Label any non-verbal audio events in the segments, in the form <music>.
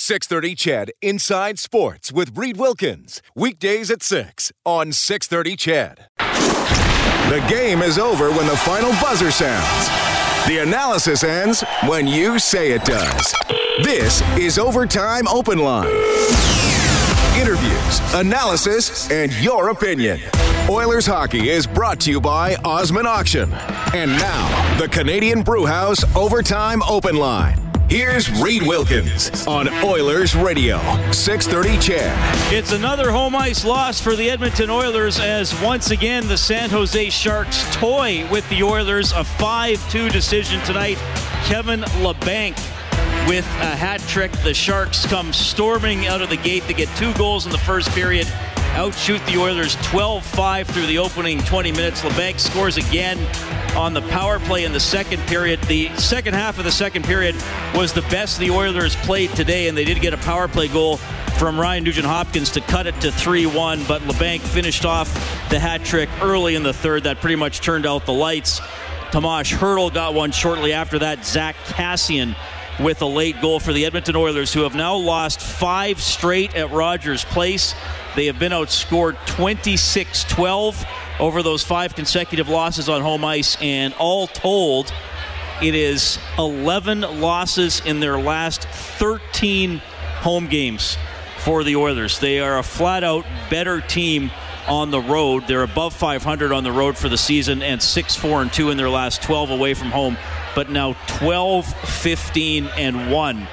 630 CHED Inside Sports with Reed Wilkins. Weekdays at 6 on 630 CHED. The game is over when the final buzzer sounds. The analysis ends when you say it does. This is Overtime Open Line interviews, analysis, and your opinion. Oilers hockey is brought to you by Osman Auction. And now, the Canadian Brewhouse Overtime Open Line. Here's Reed Wilkins on Oilers Radio, 630 CHED. It's another home ice loss for the Edmonton Oilers as once again the San Jose Sharks toy with the Oilers. A 5-2 decision tonight. Kevin Labanc with a hat trick. The Sharks come storming out of the gate. They get two goals in the first period, outshoot the Oilers 12 5 through the opening 20 minutes. Labanc scores again on the power play in the second period. The second half of the second period was the best the Oilers played today, and they did get a power play goal from Ryan Nugent Hopkins to cut it to 3 1. But Labanc finished off the hat trick early in the third. That pretty much turned out the lights. Tomas Hertl got one shortly after that. Zack Kassian with a late goal for the Edmonton Oilers, who have now lost five straight at Rogers Place. They have been outscored 26 12 over those five consecutive losses on home ice, and all told, it is 11 losses in their last 13 home games for the Oilers. They are a flat out better team on the road. They're above 500 on the road for the season and 6 4 and 2 in their last 12 away from home but now 12, 15, and 1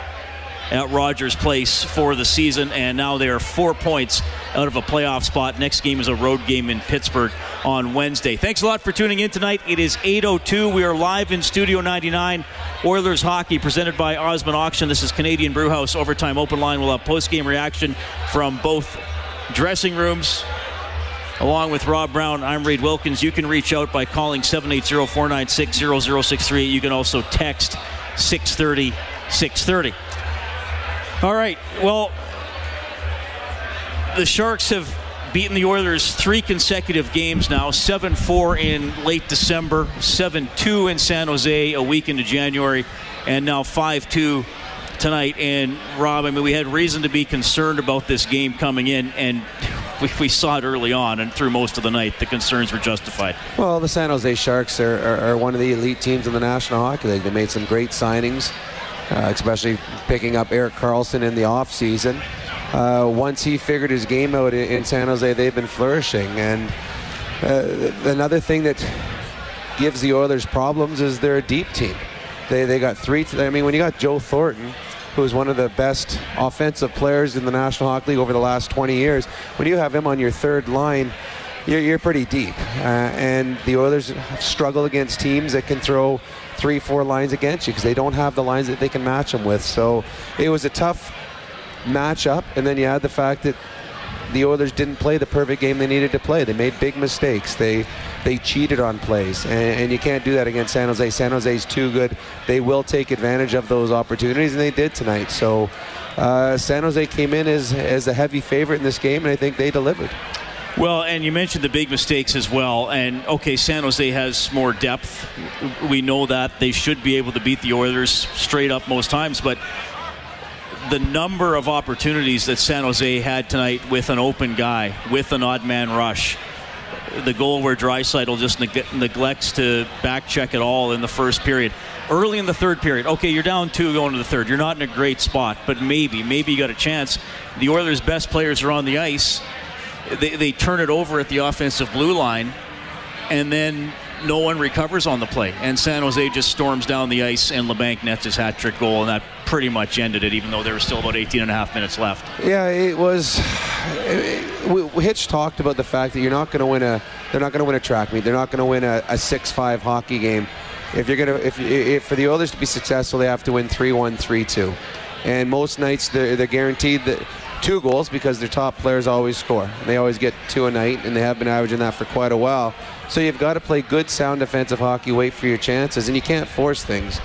at Rogers Place for the season, and now they are four points out of a playoff spot. Next game is a road game in Pittsburgh on Wednesday. Thanks a lot for tuning in tonight. It is 8:02. We are live in Studio 99. Oilers hockey presented by Osman Auction. This is Canadian Brewhouse Overtime Open Line. We'll have post-game reaction from both dressing rooms Along with Rob Brown, I'm Reed Wilkins. You can reach out by calling 780 496 0063. You can also text 630 630. All right. Well, the Sharks have beaten the Oilers three consecutive games now 7 4 in late December, 7 2 in San Jose a week into January, and now 5 2 tonight. And Rob, I mean, we had reason to be concerned about this game coming in, and <laughs> we, we saw it early on and through most of the night. The concerns were justified. Well, the San Jose Sharks are, are, are one of the elite teams in the National Hockey League. They made some great signings, uh, especially picking up Erik Karlsson in the offseason. Uh, once he figured his game out in, San Jose, they've been flourishing. And uh, another thing that gives the Oilers problems is they're a deep team. They, they got three. I mean, when you got Joe Thornton, who is one of the best offensive players in the National Hockey League over the last 20 years, when you have him on your third line, you're, you're pretty deep. Uh, and the Oilers struggle against teams that can throw three, four lines against you because they don't have the lines that they can match them with. So it was a tough matchup. And then you add the fact that the Oilers didn't play the perfect game they needed to play. They made big mistakes. They they cheated on plays, and, and, you can't do that against San Jose. San Jose's too good. They will take advantage of those opportunities, and they did tonight. So uh, San Jose came in as as a heavy favorite in this game, and I think they delivered. Well, and you mentioned the big mistakes as well. And okay, San Jose has more depth. We know that they should be able to beat the Oilers straight up most times, but the number of opportunities that San Jose had tonight with an open guy, with an odd man rush. The goal where Draisaitl just neg- neglects to back check it all in the first period. Early in the third period, okay, you're down two going to the third. You're not in a great spot, but maybe, maybe you got a chance. The Oilers' best players are on the ice. They, they turn it over at the offensive blue line, and then no one recovers on the play. And San Jose just storms down the ice, and Labanc nets his hat trick goal, and that pretty much ended it, even though there was still about 18 and a half minutes left. Yeah, it was. <sighs> It, Hitch talked about the fact that you're not going to win a. They're not going to win a track meet. They're not going to win a, a six-five hockey game. If you're to, if, if for the Oilers to be successful, they have to win three-one, three-two. And most nights they're, they're guaranteed that two goals because their top players always score. They always get two a night, and they have been averaging that for quite a while. So you've got to play good, sound defensive hockey, wait for your chances, and you can't force things.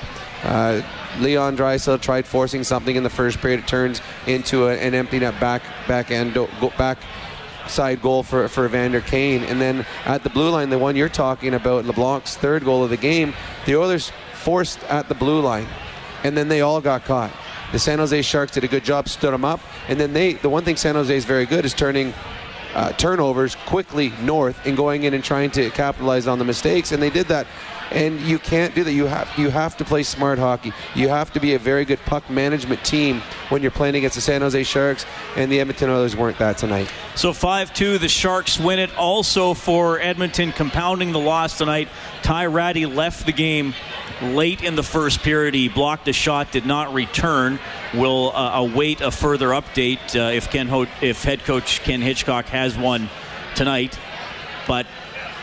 Uh, Leon Draisaitl tried forcing something in the first period. It turns into a, an empty net back back end go, back side goal for, for Evander Kane. And then at the blue line, the one you're talking about, Labanc's third goal of the game, the Oilers forced at the blue line, and then they all got caught. The San Jose Sharks did a good job, stood them up, and then they. The one thing San Jose is very good is turning uh, turnovers quickly north and going in and trying to capitalize on the mistakes, and they did that. And you can't do that. You have you have to play smart hockey. You have to be a very good puck management team when you're playing against the San Jose Sharks, and the Edmonton Oilers weren't that tonight. So 5-2, the Sharks win it. Also for Edmonton, compounding the loss tonight, Ty Rattie left the game late in the first period. He blocked a shot, did not return. Will uh, await a further update uh, if Ken Ho- if head coach Ken Hitchcock has one tonight. But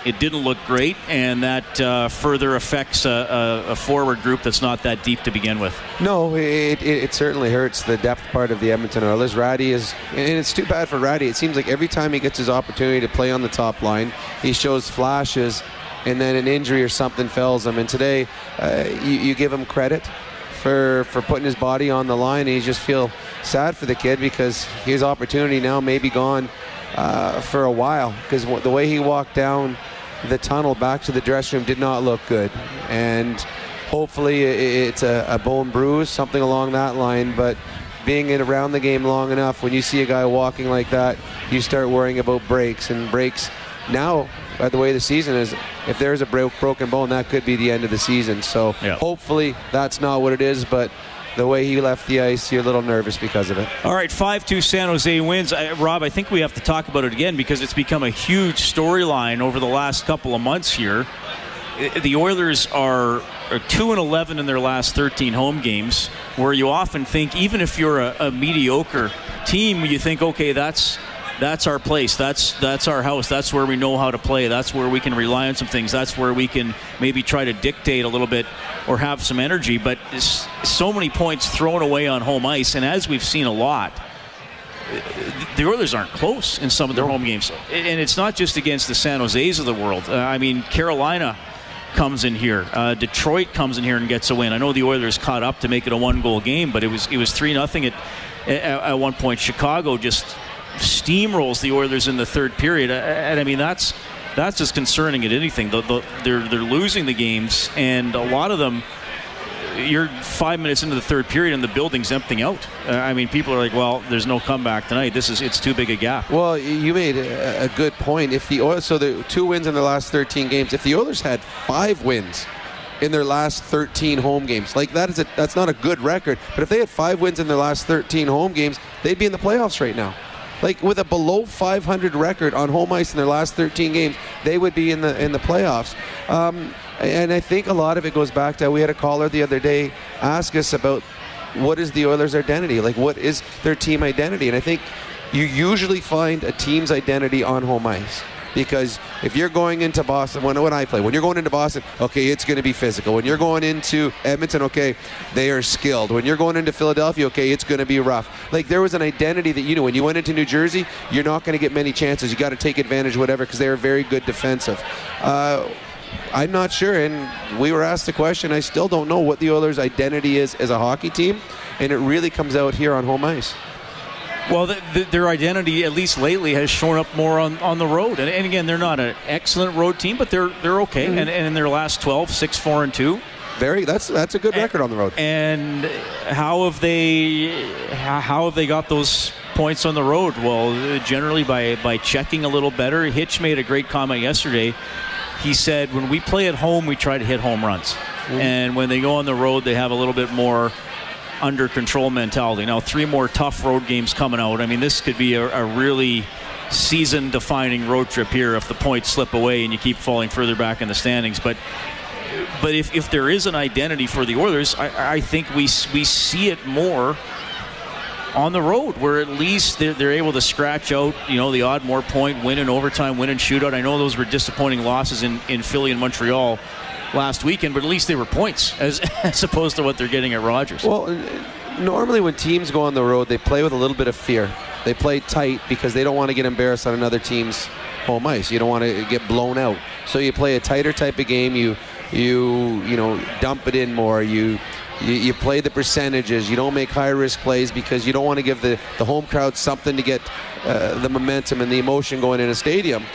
it didn't look great, and that uh, further affects a, a, a, forward group that's not that deep to begin with. No, it, it, it, certainly hurts the depth part of the Edmonton Oilers. Rattie is, and it's too bad for Rattie. It seems like every time he gets his opportunity to play on the top line, he shows flashes, and then an injury or something fells him. And today, uh, you, you give him credit for for putting his body on the line. And you just feel sad for the kid because his opportunity now may be gone uh, for a while because the way he walked down the tunnel back to the dressing room did not look good. And hopefully it's a, a bone bruise, something along that line. But being in around the game long enough, when you see a guy walking like that, you start worrying about breaks. And breaks now, by the way the season is, if there's a broken bone, that could be the end of the season. So yeah. hopefully that's not what it is. But the way he left the ice, you're a little nervous because of it. All right, 5 2 San Jose wins. Uh, Rob, I think we have to talk about it again because it's become a huge storyline over the last couple of months here. The Oilers are 2 and 11 in their last 13 home games, where you often think, even if you're a, a mediocre team, you think, okay, that's that's our place. That's that's our house. That's where we know how to play. That's where we can rely on some things. That's where we can maybe try to dictate a little bit or have some energy. But so many points thrown away on home ice, and as we've seen a lot, the Oilers aren't close in some of their home games. And it's not just against the San Jose's of the world. Uh, I mean, Carolina comes in here. Uh, Detroit comes in here and gets a win. I know the Oilers caught up to make it a one-goal game, but it was it was three nothing at, at at one point. Chicago just steamrolls the Oilers in the third period, and I mean that's that's just concerning at anything. The, the, they're they're losing the games, and a lot of them. You're five minutes into the third period, and the building's emptying out. Uh, I mean, people are like, "Well, there's no comeback tonight. This is it's too big a gap." Well, you made a, a good point. If the Oilers, so the two wins in the last 13 games. If the Oilers had five wins in their last 13 home games. Like that is a, that's not a good record, but if they had 5 wins in their last 13 home games, they'd be in the playoffs right now. Like with a below 500 record on home ice in their last 13 games, they would be in the in the playoffs. Um, and I think a lot of it goes back to we had a caller the other day ask us about what is the Oilers' identity, like what is their team identity, and I think you usually find a team's identity on home ice because if you're going into Boston, when, when I play, when you're going into Boston, okay, it's going to be physical. When you're going into Edmonton, okay, they are skilled. When you're going into Philadelphia, okay, it's going to be rough. Like there was an identity that you knew when you went into New Jersey, you're not going to get many chances. You got to take advantage, whatever, because they are very good defensive. Uh, I'm not sure, and we were asked the question. I still don't know what the Oilers' identity is as a hockey team, and it really comes out here on home ice. Well, the, the, their identity, at least lately, has shown up more on, on the road. And, and again, they're not an excellent road team, but they're they're okay. Mm-hmm. And, and in their last 12, 6 4 and 2. Very. That's that's a good and, record on the road. And how have they how have they got those points on the road? Well, generally by by checking a little better. Hitch made a great comment yesterday. He said, "When we play at home, we try to hit home runs, mm-hmm. and when they go on the road, they have a little bit more." Under control mentality. Now, three more tough road games coming out. I mean, this could be a, a really season defining road trip here if the points slip away and you keep falling further back in the standings. But but if, if there is an identity for the Oilers, I, I think we, we see it more on the road, where at least they're, they're, able to scratch out, you know, the odd more point, win in overtime, win in shootout. I know those were disappointing losses in, in Philly and Montreal last weekend, but at least they were points as, <laughs> as opposed to what they're getting at Rogers. Well, normally when teams go on the road, they play with a little bit of fear. They play tight because they don't want to get embarrassed on another team's home ice. You don't want to get blown out. So you play a tighter type of game. You you you know dump it in more. You you, you, play the percentages. You don't make high risk plays because you don't want to give the, the home crowd something to get uh, the momentum and the emotion going in a stadium.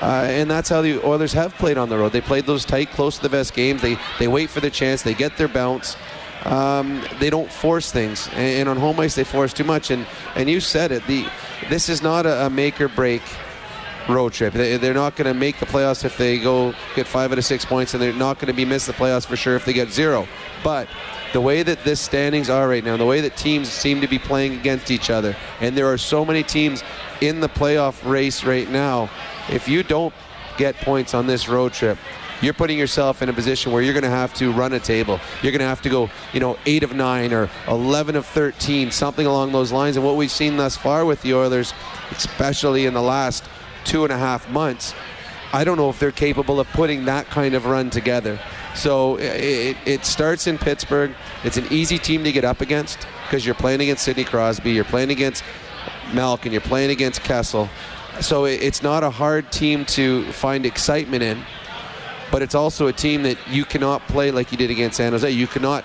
Uh, and that's how the Oilers have played on the road. They played those tight, close to the vest games. They they wait for the chance. They get their bounce. Um, they don't force things, and, and, on home ice they force too much. And and you said it. The this is not a, a make or break road trip. They, they're not going to make the playoffs if they go get five out of six points, and they're not going to be miss the playoffs for sure if they get zero. But the way that this standings are right now, the way that teams seem to be playing against each other, and there are so many teams in the playoff race right now if you don't get points on this road trip, you're putting yourself in a position where you're going to have to run a table. You're going to have to go, you know, eight of nine or 11 of 13, something along those lines. And what we've seen thus far with the Oilers, especially in the last two and a half months, I don't know if they're capable of putting that kind of run together. So it, it starts in Pittsburgh. It's an easy team to get up against because you're playing against Sidney Crosby, you're playing against Malkin, you're playing against Kessel. So it's not a hard team to find excitement in, but it's also a team that you cannot play like you did against San Jose. You cannot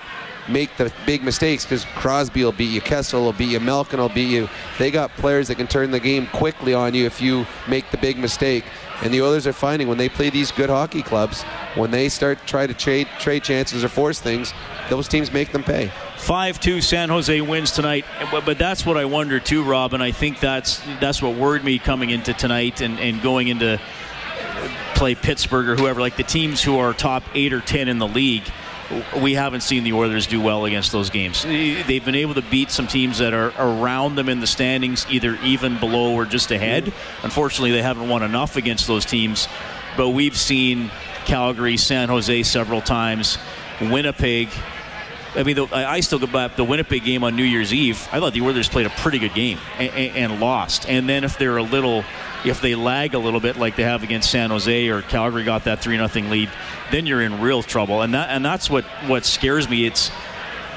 make the big mistakes because Crosby will beat you, Kessel will beat you, Malkin will beat you. They got players that can turn the game quickly on you if you make the big mistake. And the Oilers are finding when they play these good hockey clubs, when they start try to trade trade chances or force things, those teams make them pay. 5-2 San Jose wins tonight. But, but, that's what I wonder too, Rob, and I think that's that's what worried me coming into tonight and, and going into play Pittsburgh or whoever, like the teams who are top eight or ten in the league. We haven't seen the Oilers do well against those games. They've been able to beat some teams that are around them in the standings, either even below or just ahead. Unfortunately, they haven't won enough against those teams. But we've seen Calgary, San Jose several times, Winnipeg, I mean, the, I still go back the Winnipeg game on New Year's Eve. I thought the Oilers played a pretty good game and, and, lost. And then if they're a little, if they lag a little bit like they have against San Jose or Calgary got that three nothing lead, then you're in real trouble. And that and that's what what scares me. It's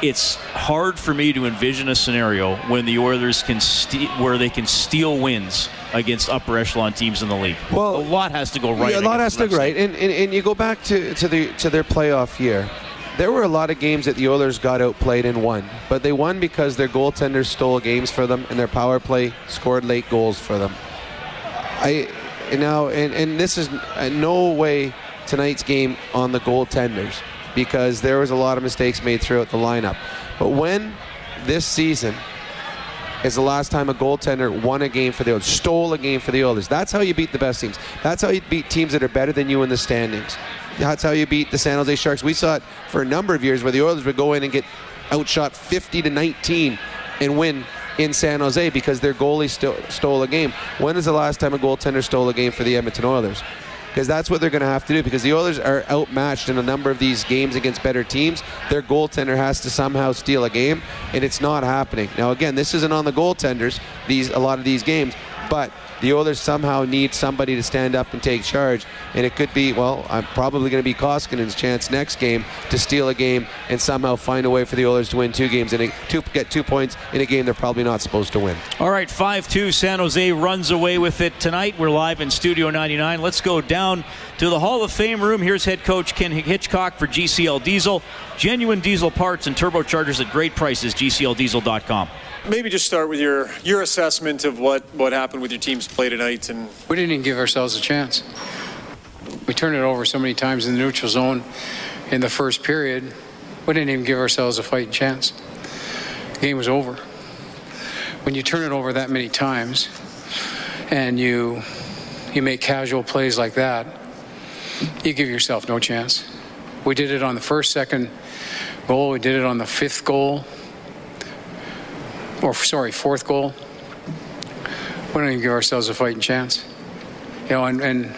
it's hard for me to envision a scenario when the Oilers can ste- where they can steal wins against upper echelon teams in the league. Well, a lot has to go right. Yeah, a lot has to go right, and, and and you go back to to the to their playoff year there were a lot of games that the Oilers got outplayed and won, but they won because their goaltenders stole games for them and their power play scored late goals for them. I now and, and this is uh, no way tonight's game on the goaltenders because there was a lot of mistakes made throughout the lineup. But when this season is the last time a goaltender won a game for the Oilers, stole a game for the Oilers. That's how you beat the best teams. That's how you beat teams that are better than you in the standings. That's how you beat the San Jose Sharks. We saw it for a number of years where the Oilers would go in and get outshot 50 to 19 and win in San Jose because their goalie st- stole a game. When is the last time a goaltender stole a game for the Edmonton Oilers? Because that's what they're going to have to do because the Oilers are outmatched in a number of these games against better teams. Their goaltender has to somehow steal a game, and it's not happening. Now, again, this isn't on the goaltenders, these a lot of these games, but the Oilers somehow need somebody to stand up and take charge. And it could be, well, I'm probably going to be Koskinen's chance next game to steal a game and somehow find a way for the Oilers to win two games and to get two points in a game they're probably not supposed to win. All right, 5 2. San Jose runs away with it tonight. We're live in Studio 99. Let's go down to the Hall of Fame room. Here's head coach Ken Hitchcock for GCL Diesel. Genuine diesel parts and turbochargers at great prices. GCLDiesel.com. Maybe just start with your your assessment of what what happened with your team's play tonight, and we didn't even give ourselves a chance. We turned it over so many times in the neutral zone in the first period. We didn't even give ourselves a fighting chance. The game was over. When you turn it over that many times, and you you make casual plays like that, you give yourself no chance. We did it on the first, second goal. We did it on the fifth goal or sorry, fourth goal. We don't even give ourselves a fighting chance. You know, and, and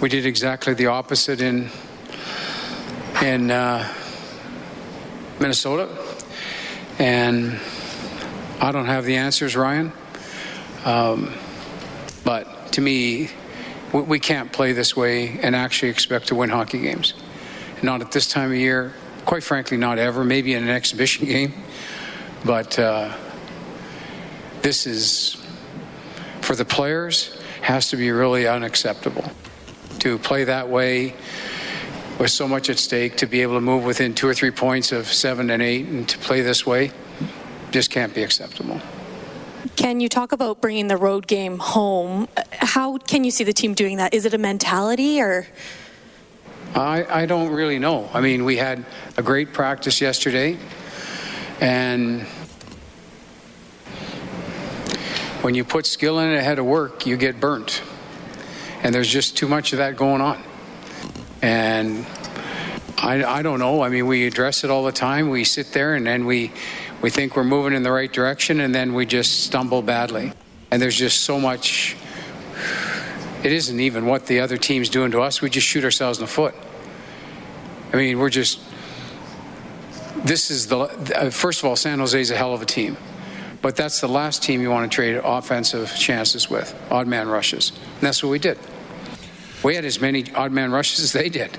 we did exactly the opposite in in uh, Minnesota. And I don't have the answers, Ryan. Um, but to me, we, we can't play this way and actually expect to win hockey games. Not at this time of year. Quite frankly, not ever. Maybe in an exhibition <laughs> game But uh, this is, for the players, has to be really unacceptable to play that way with so much at stake to be able to move within two or three points of seven and eight and to play this way just can't be acceptable. Can you talk about bringing the road game home? How can you see the team doing that? Is it a mentality or? I, I don't really know. I mean, we had a great practice yesterday, and when you put skill in it ahead of work, you get burnt. And there's just too much of that going on. And I, I don't know. I mean, we address it all the time. We sit there and then we, we think we're moving in the right direction, and then we just stumble badly. And there's just so much. It isn't even what the other team's doing to us. We just shoot ourselves in the foot. I mean, we're just. This is the. Uh, first of all, San Jose is a hell of a team. But that's the last team you want to trade offensive chances with, odd man rushes. And that's what we did. We had as many odd man rushes as they did.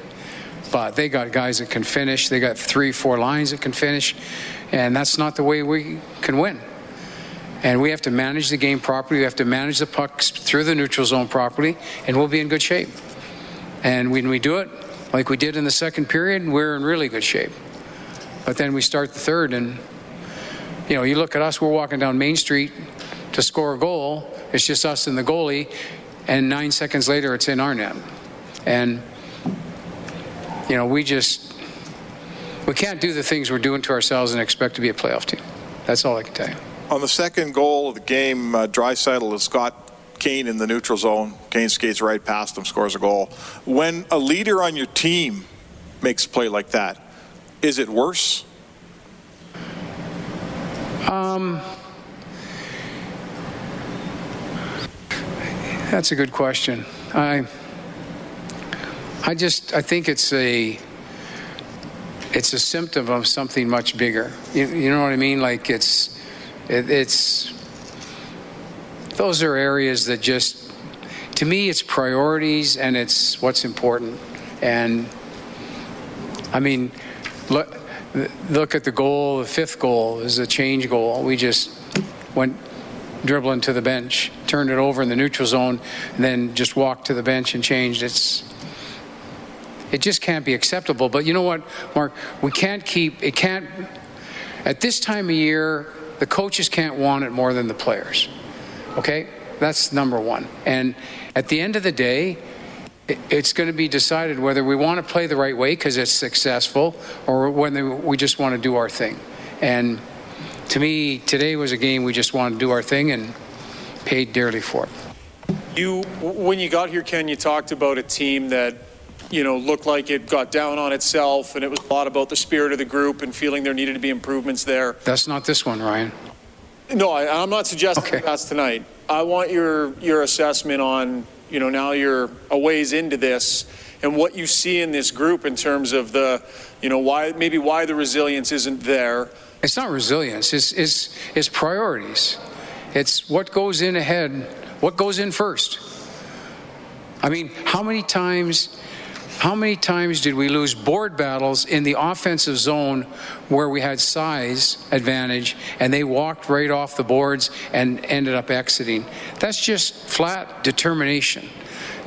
But they got guys that can finish. They got three, four lines that can finish. And that's not the way we can win. And we have to manage the game properly. We have to manage the pucks through the neutral zone properly, and we'll be in good shape. And when we do it, like we did in the second period, we're in really good shape. But then we start the third, and you know, you look at us, we're walking down Main Street to score a goal. It's just us and the goalie, and nine seconds later, it's in our net. And, you know, we just, we can't do the things we're doing to ourselves and expect to be a playoff team. That's all I can tell you. On the second goal of the game, uh, Draisaitl has got Kane in the neutral zone. Kane skates right past him, scores a goal. When a leader on your team makes a play like that, is it worse um, that's a good question. I, I just, I think it's a, it's a symptom of something much bigger. You, you know what I mean? Like it's, it, it's, those are areas that just, to me, it's priorities and it's what's important. And I mean, look, look at the goal, the fifth goal is a change goal. We just went dribbling to the bench, turned it over in the neutral zone, and then just walked to the bench and changed. It's it just can't be acceptable. But you know what, Mark? We can't keep it can't at this time of year, the coaches can't want it more than the players. Okay? That's number one. And at the end of the day, it's going to be decided whether we want to play the right way because it's successful or whether we just want to do our thing. And to me, today was a game we just wanted to do our thing and paid dearly for it. You, when you got here, Ken, you talked about a team that you know, looked like it got down on itself, and it was a lot about the spirit of the group and feeling there needed to be improvements there. That's not this one, Ryan. No, I, am not suggesting okay. that's tonight. I want your your assessment on you know, now you're a ways into this and what you see in this group in terms of the, you know, why maybe why the resilience isn't there. It's not resilience. It's it's, it's priorities. It's what goes in ahead. What goes in first. I mean, how many times how many times did we lose board battles in the offensive zone where we had size advantage and they walked right off the boards and ended up exiting? That's just flat determination.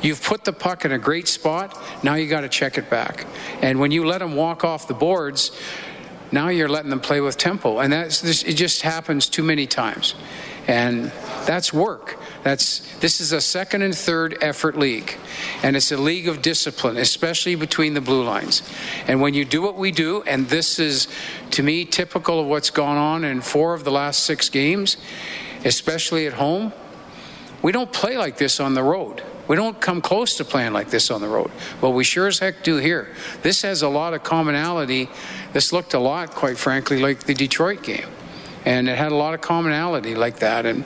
You've put the puck in a great spot, now you got to check it back. And when you let them walk off the boards, now you're letting them play with tempo. And that's it just happens too many times. And that's work. That's this is a second and third effort league, and it's a league of discipline, especially between the blue lines. And when you do what we do, and this is to me typical of what's gone on in four of the last six games, especially at home, we don't play like this on the road. We don't come close to playing like this on the road, but we sure as heck do here. This has a lot of commonality. This looked a lot, quite frankly, like the Detroit game, and it had a lot of commonality like that. And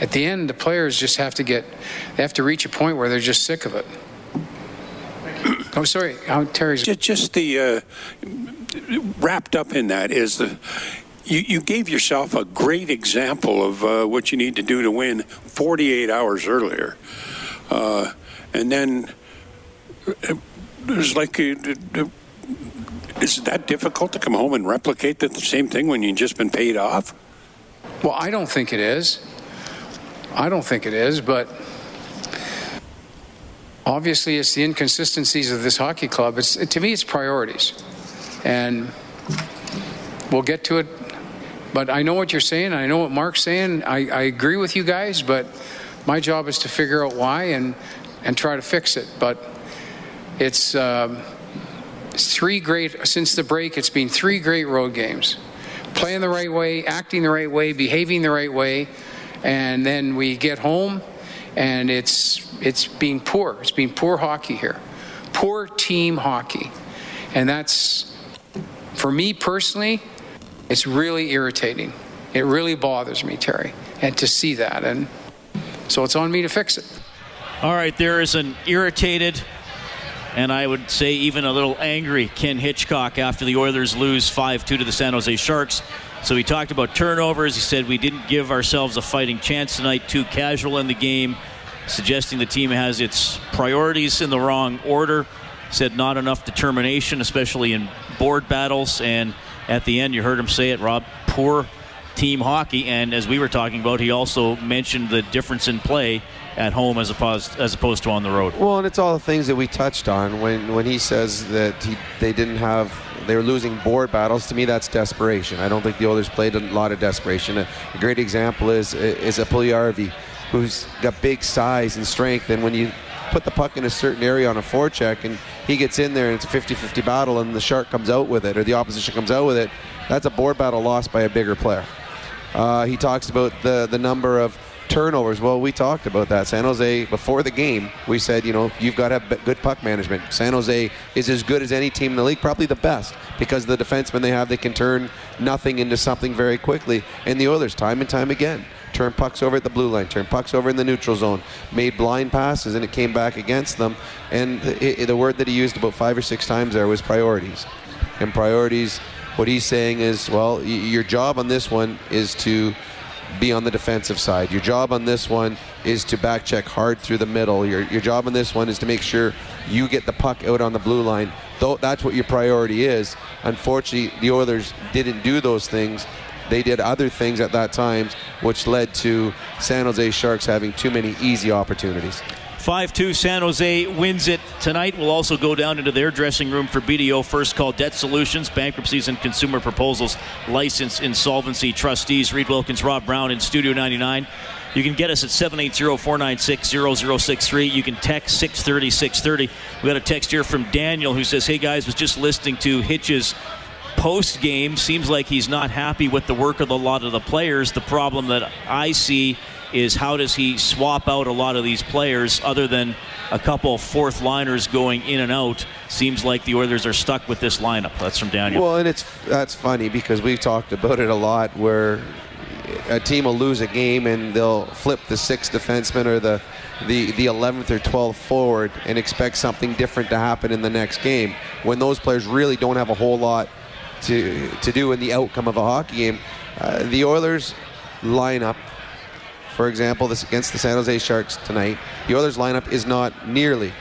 at the end, the players just have to get, they have to reach a point where they're just sick of it. Oh, sorry, oh, Terry's. Just, just the uh, wrapped up in that is the. You, you gave yourself a great example of uh, what you need to do to win 48 hours earlier. Uh, and then uh, there's like a, Is it that difficult to come home and replicate the same thing when you've just been paid off? Well, I don't think it is. I don't think it is, but obviously it's the inconsistencies of this hockey club. It's to me, it's priorities, and we'll get to it. But I know what you're saying. I know what Mark's saying. I, I agree with you guys, but my job is to figure out why and and try to fix it. But it's. Um, three great since the break it's been three great road games playing the right way acting the right way behaving the right way and then we get home and it's it's been poor. It's being poor hockey here. Poor team hockey. And that's for me personally it's really irritating. It really bothers me terry and to see that. And so it's on me to fix it. All right there is an irritated and I would say even a little angry Ken Hitchcock after the Oilers lose 5 2 to the San Jose Sharks. So he talked about turnovers. He said we didn't give ourselves a fighting chance tonight, too casual in the game, suggesting the team has its priorities in the wrong order. Said not enough determination, especially in board battles. And at the end, you heard him say it, Rob, poor team hockey. And as we were talking about, he also mentioned the difference in play at home as opposed as opposed to on the road. Well, and it's all the things that we touched on when when he says that he, they didn't have they were losing board battles. To me, that's desperation. I don't think the Oilers played a lot of desperation. A, a great example is is a Puljujarvi, who's got big size and strength, and when you put the puck in a certain area on a forecheck and he gets in there and it's a 50-50 battle and the shark comes out with it or the opposition comes out with it that's a board battle lost by a bigger player uh, he talks about the the number of turnovers. Well, we talked about that. San Jose, before the game, we said, you know, you've got to have good puck management. San Jose is as good as any team in the league, probably the best, because the defensemen they have, they can turn nothing into something very quickly. And the Oilers, time and time again, turn pucks over at the blue line, turn pucks over in the neutral zone, made blind passes, and it came back against them. And the, the word that he used about five or six times there was priorities. And priorities, what he's saying is, well, your job on this one is to be on the defensive side. Your job on this one is to back check hard through the middle. Your, your job on this one is to make sure you get the puck out on the blue line. Though that's what your priority is. Unfortunately, the Oilers didn't do those things. They did other things at that time, which led to San Jose Sharks having too many easy opportunities. 5 2 San Jose wins it tonight. We'll also go down into their dressing room for BDO First Call Debt Solutions, bankruptcies and consumer proposals, License insolvency trustees. Reed Wilkins, Rob Brown in Studio 99. You can get us at 780-496-0063. You can text 630 630. We got a text here from Daniel who says, Hey guys, was just listening to Hitch's post game. Seems like he's not happy with the work of a lot of the players. The problem that I see is how does he swap out a lot of these players other than a couple fourth liners going in and out? Seems like the Oilers are stuck with this lineup. That's from Daniel. Well, and it's that's funny because we've talked about it a lot where a team will lose a game and they'll flip the sixth defenseman or the the the 11th or 12th forward and expect something different to happen in the next game when those players really don't have a whole lot to to do in the outcome of a hockey game. Uh, the Oilers lineup for example, this against the San Jose Sharks tonight, the Oilers lineup is not nearly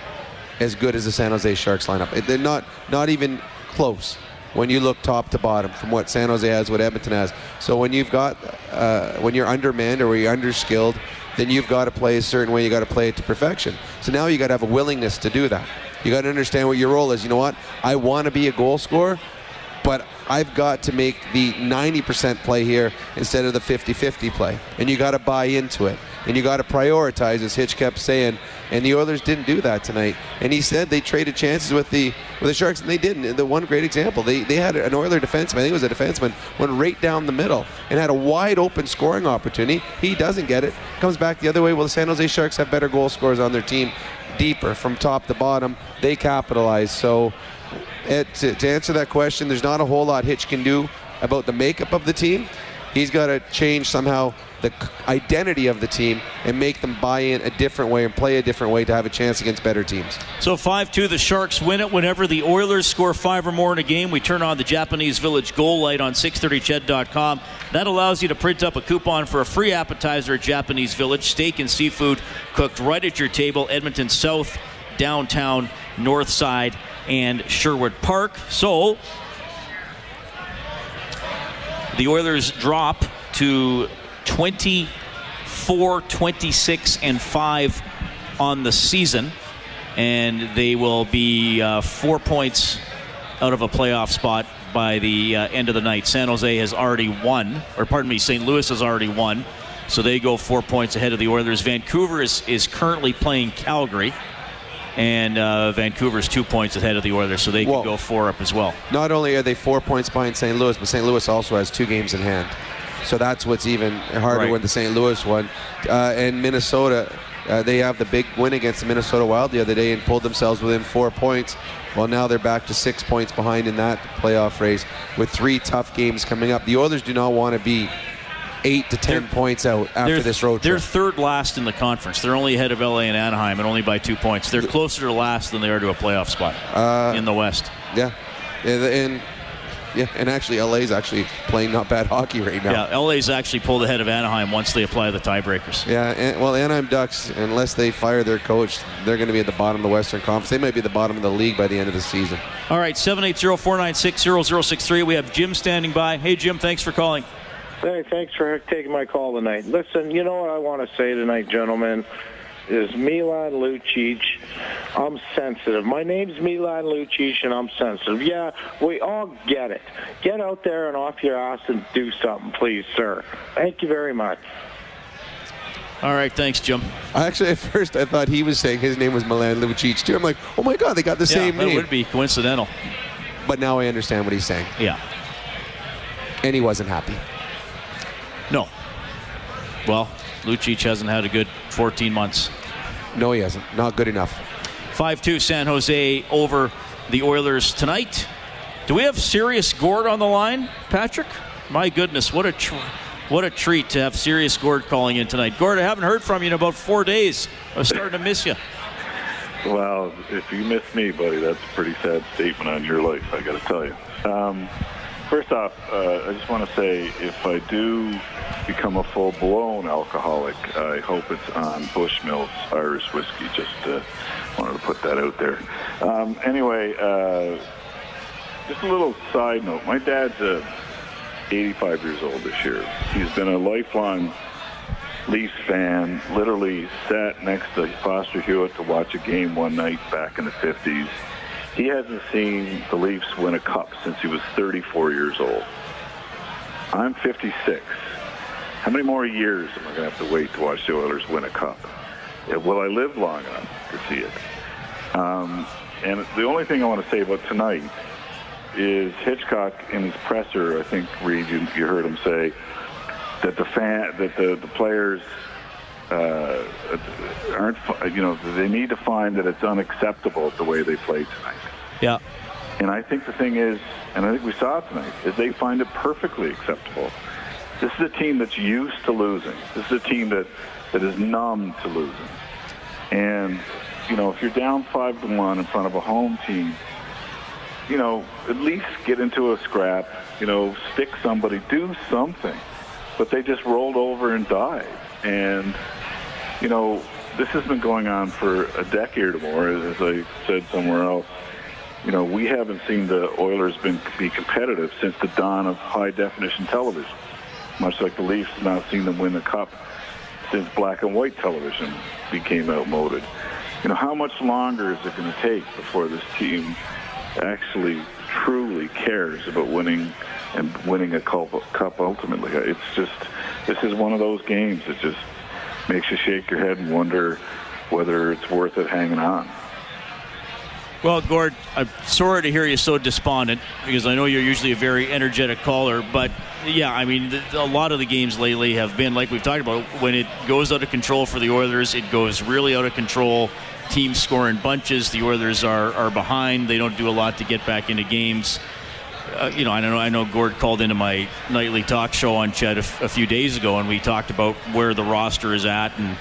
as good as the San Jose Sharks lineup. They're not not even close when you look top to bottom from what San Jose has, what Edmonton has. So when you've got uh, when you're undermanned or you're underskilled, then you've got to play a certain way. You got to play it to perfection. So now you got to have a willingness to do that. You got to understand what your role is. You know what? I want to be a goal scorer, but I've got to make the 90% play here instead of the 50-50 play. And you got to buy into it. And you got to prioritize, as Hitch kept saying. And the Oilers didn't do that tonight. And he said they traded chances with the with the Sharks, and they didn't. And the one great example, they, they had an Oiler defenseman, I think it was a defenseman, went right down the middle and had a wide open scoring opportunity. He doesn't get it. Comes back the other way. Well, the San Jose Sharks have better goal scorers on their team, deeper from top to bottom. They capitalize. So it, to, to answer that question, there's not a whole lot Hitch can do about the makeup of the team. He's got to change somehow the identity of the team and make them buy in a different way and play a different way to have a chance against better teams. So 5 2, the Sharks win it. Whenever the Oilers score five or more in a game, we turn on the Japanese Village goal light on 630ched.com. That allows you to print up a coupon for a free appetizer at Japanese Village. Steak and seafood cooked right at your table, Edmonton South, downtown, north side and Sherwood Park. So the Oilers drop to 24, 26, and 5 on the season, and they will be uh, four points out of a playoff spot by the uh, end of the night. San Jose has already won, or pardon me, St. Louis has already won, so they go four points ahead of the Oilers. Vancouver is, is currently playing Calgary. And uh, Vancouver's two points ahead of the Oilers, so they can go four up as well. Not only are they four points behind St. Louis, but St. Louis also has two games in hand. So that's what's even harder Right. with the St. Louis one. Uh, and Minnesota, uh, they have the big win against the Minnesota Wild the other day and pulled themselves within four points. Well, now they're back to six points behind in that playoff race with three tough games coming up. The Oilers do not want to be eight to 10 points out after this road trip. They're third last in the conference. They're only ahead of LA and Anaheim, and only by two points. They're closer to last than they are to a playoff spot Uh, in the West. Yeah, and, and yeah, and actually, LA's actually playing not bad <laughs> hockey right now. Yeah, LA's actually pulled ahead of Anaheim once they apply the tiebreakers. Yeah, and, well, Anaheim Ducks, unless they fire their coach, they're going to be at the bottom of the Western Conference. They might be at the bottom of the league by the end of the season. All right, 780-496-0063. We have Jim standing by. Hey, Jim, thanks for calling. Hey, thanks for taking my call tonight. Listen, you know what I want to say tonight, gentlemen, is Milan Lucic. I'm sensitive. My name's Milan Lucic, and I'm sensitive. Yeah, we all get it. Get out there and off your ass and do something, please, sir. Thank you very much. All right, thanks, Jim. Actually, at first, I thought he was saying his name was Milan Lucic, too. I'm like, oh my God, they got the yeah, same that It would be coincidental. But now I understand what he's saying. Yeah. And he wasn't happy. No. Well, Lucic hasn't had a good 14 months. No, he hasn't. Not good enough. 5-2 San Jose over the Oilers tonight. Do we have Sirius Gord on the line, Patrick? My goodness, what a tr- what a treat to have Sirius Gord calling in tonight. Gord, I haven't heard from you in about four days. I was starting to miss you. Well, if you miss me, buddy, that's a pretty sad statement on your life, I got to tell you. Um, first off, uh, I just want to say if I do become a full blown alcoholic, I hope it's on Bushmills Irish whiskey. Just uh, wanted to put that out there. Um, anyway, uh, just a little side note. My dad's uh, 85 years old this year. He's been a lifelong Leafs fan, literally sat next to Foster Hewitt to watch a game one night back in the 50s. He hasn't seen the Leafs win a cup since he was 34 years old. I'm 56. How many more years am I going to have to wait to watch the Oilers win a cup? Uh, Will I live long enough to see it? Um, and the only thing I want to say about tonight is Hitchcock in his presser. I think Reed, you, you heard him say that the fan, that the the players uh, aren't, you know, they need to find that it's unacceptable the way they played tonight. Yeah. And I think the thing is, and I think we saw it tonight, is they find it perfectly acceptable. This is a team that's used to losing. This is a team that, that is numb to losing. And, you know, if you're down five to one in front of a home team, you know, at least get into a scrap, you know, stick somebody, do something. But they just rolled over and died. And, you know, this has been going on for a decade or more, as I said somewhere else. You know, we haven't seen the Oilers been, be competitive since the dawn of high definition television, much like the Leafs have not seen them win the cup since black and white television became outmoded. You know, how much longer is it going to take before this team actually truly cares about winning and winning a cup, cup ultimately? It's just, this is one of those games that just makes you shake your head and wonder whether it's worth it hanging on. Well, Gord, I'm sorry to hear you so despondent because I know you're usually a very energetic caller. But yeah, I mean, a lot of the games lately have been like we've talked about. When it goes out of control for the Oilers, it goes really out of control. Teams score in bunches. The Oilers are, are behind. They don't do a lot to get back into games. Uh, you know, I know I know Gord called into my nightly talk show on CHED a, f- a few days ago, and we talked about where the roster is at and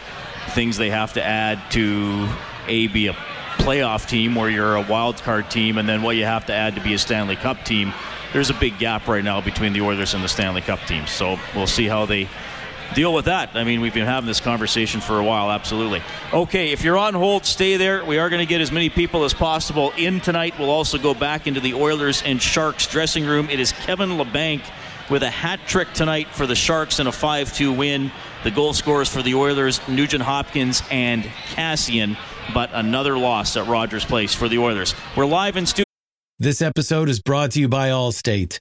things they have to add to a be a playoff team where you're a wild card team, and then what you have to add to be a Stanley Cup team. There's a big gap right now between the Oilers and the Stanley Cup teams. So we'll see how they deal with that. I mean, we've been having this conversation for a while, absolutely. Okay, if you're on hold, stay there. We are going to get as many people as possible in tonight. We'll also go back into the Oilers and Sharks dressing room. It is Kevin Labanc with a hat trick tonight for the Sharks in a 5 2 win. The goal scorers for the Oilers, Nugent Hopkins and Kassian, but another loss at Rogers Place for the Oilers. We're live in studio. This episode is brought to you by Allstate.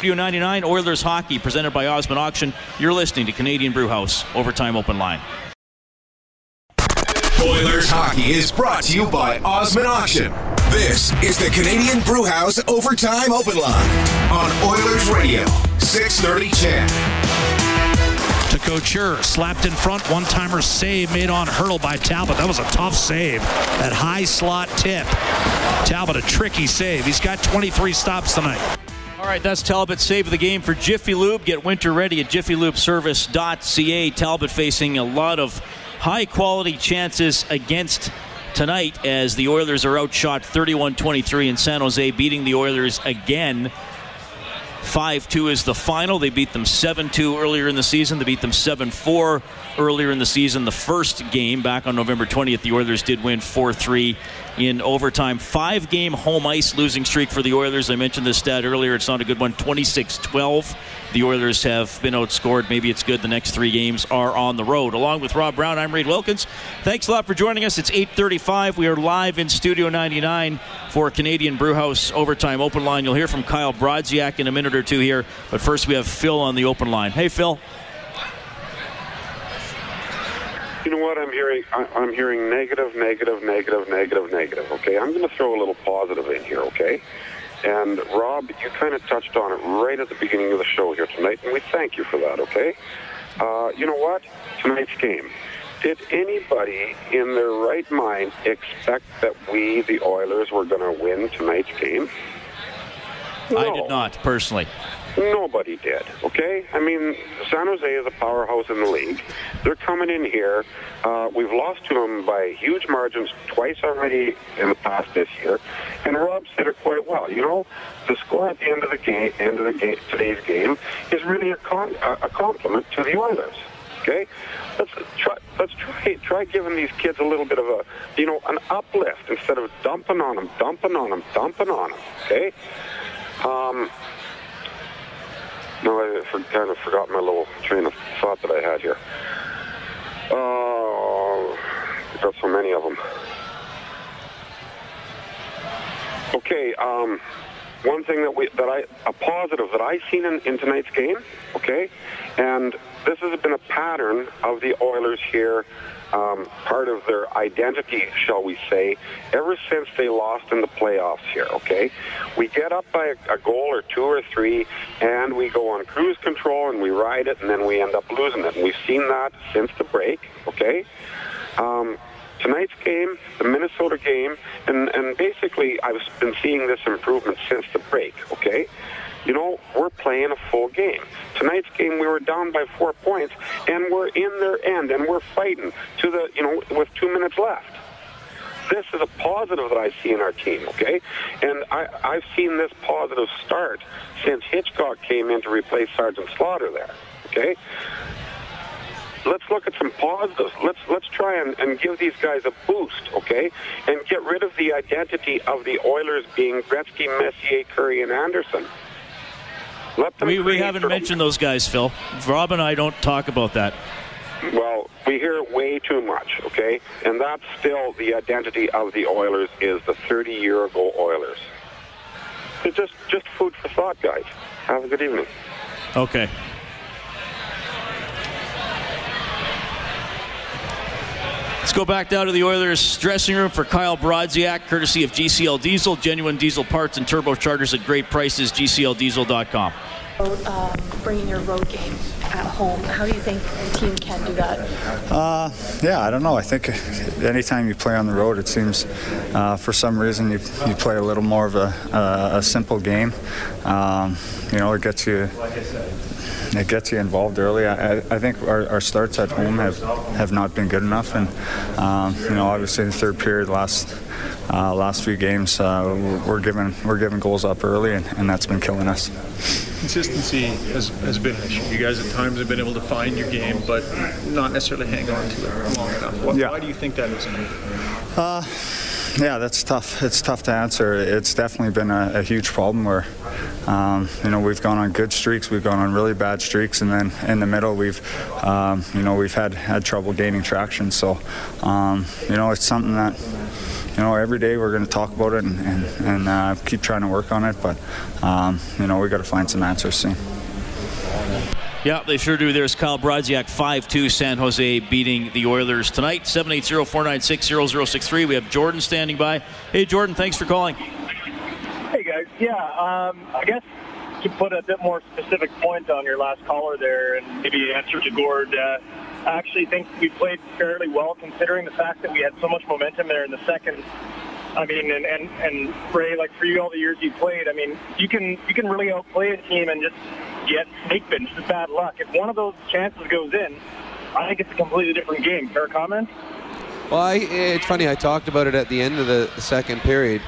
Studio 99 Oilers Hockey presented by Osman Auction. You're listening to Canadian Brewhouse Overtime Open Line. Oilers Hockey is brought to you by Osman Auction. This is the Canadian Brewhouse Overtime Open Line on Oilers Radio, 630 CHED. To Couture, slapped in front, one timer save made on Hertl by Talbot. That was a tough save. That high slot tip. Talbot, a tricky save. He's got 23 stops tonight. All right, that's Talbot save of the game for Jiffy Lube. Get winter ready at jiffylubeservice.ca. Talbot facing a lot of high quality chances against tonight as the Oilers are outshot 31 23 in San Jose, beating the Oilers again. 5 2 is the final. They beat them 7 2 earlier in the season. They beat them 7 4 earlier in the season. The first game back on November 20th, the Oilers did win 4 3 in overtime. Five game home ice losing streak for the Oilers. I mentioned this stat earlier. It's not a good one 26 12. The Oilers have been outscored. Maybe it's good. The next three games are on the road. Along with Rob Brown, I'm Reid Wilkins. Thanks a lot for joining us. It's 8:35. We are live in Studio 99 for Canadian Brewhouse Overtime Open Line. You'll hear from Kyle Brodziak in a minute or two here. But first, we have Phil on the open line. Hey, Phil. You know what I'm hearing? I- I'm hearing negative, negative, negative, negative, negative. Okay, I'm going to throw a little positive in here. Okay, and Rob, you kind of touched on it right at the beginning of the show here tonight, and we thank you for that. Okay, uh, you know what? Tonight's game. Did anybody in their right mind expect that we, the Oilers, were going to win tonight's game? I did not personally. Nobody did, okay? I mean, San Jose is a powerhouse in the league. They're coming in here. Uh, we've lost to them by huge margins twice already in the past this year. And Rob said it quite well. You know, the score at the end of the game, end of the game, today's game, is really a, con- a, compliment to the Oilers. Okay, let's try. Let's try try giving these kids a little bit of a, you know, an uplift instead of dumping on them, dumping on them, dumping on them. Okay. Um, no, I kind of forgot my little train of thought that I had here. Oh, got so many of them. Okay, um, one thing that we that I a positive that I seen in, in tonight's game. Okay, and this has been a pattern of the Oilers here. Um, part of their identity, shall we say, ever since they lost in the playoffs here, okay? We get up by a, a goal or two or three, and we go on cruise control and we ride it, and then we end up losing it. And we've seen that since the break, okay? Um, tonight's game, the Minnesota game, and, and basically I've been seeing this improvement since the break, okay? You know, we're playing a full game. Tonight's game, we were down by four points, and we're in their end, and we're fighting to the, you know, with two minutes left. This is a positive that I see in our team, okay? And I, I've seen this positive start since Hitchcock came in to replace Sergeant Slaughter there, okay? let's look at some positives. Let's let's try and, and give these guys a boost, okay? And get rid of the identity of the Oilers being Gretzky, Messier, Kurri, and Anderson. We, we haven't mentioned those guys, Phil. Rob and I don't talk about that. Well, we hear way too much, okay? And that's still the identity of the Oilers is the 30-year-ago Oilers. It's just just food for thought, guys. Have a good evening. Okay. Let's go back down to the Oilers dressing room for Kyle Brodziak, courtesy of GCL Diesel, genuine diesel parts and turbochargers at great prices, gcldiesel.com. Um, bringing your road game at home. How do you think the team can do that? Uh, yeah, I don't know. I think anytime you play on the road, it seems uh, for some reason you, you play a little more of a, a, a simple game. Um, you know, it gets you it gets you involved early. I, I think our, our, starts at home have, have not been good enough, and um, you know, obviously in the third period last uh, last few games uh, we're giving we're giving goals up early, and, and that's been killing us consistency has, has been an issue. You guys at times have been able to find your game, but not necessarily hang on to it long enough. Why, yeah. why do you think that is? Uh, yeah, that's tough. It's tough to answer. It's definitely been a, a huge problem where, um, you know, we've gone on good streaks, we've gone on really bad streaks, and then in the middle, we've, um, you know, we've had had trouble gaining traction. So, um, you know, it's something that you know, every day we're going to talk about it and, and, and uh, keep trying to work on it. But, um, you know, we got to find some answers soon. Yeah, they sure do. There's Kyle Brodziak, 5-2 San Jose beating the Oilers tonight. 780-496-0063. We have Jordan standing by. Hey, Jordan, thanks for calling. Hey, guys. Yeah, um, I guess to put a bit more specific point on your last caller there and maybe answer to Gord, uh, I actually think we played fairly well considering the fact that we had so much momentum there in the second. I mean, and, and, and Ray, like for you, all the years you played, I mean, you can you can really outplay a team and just get snake bitten, just bad luck. If one of those chances goes in, I think it's a completely different game. Fair comment? Well, I, it's funny. I talked about it at the end of the, second period.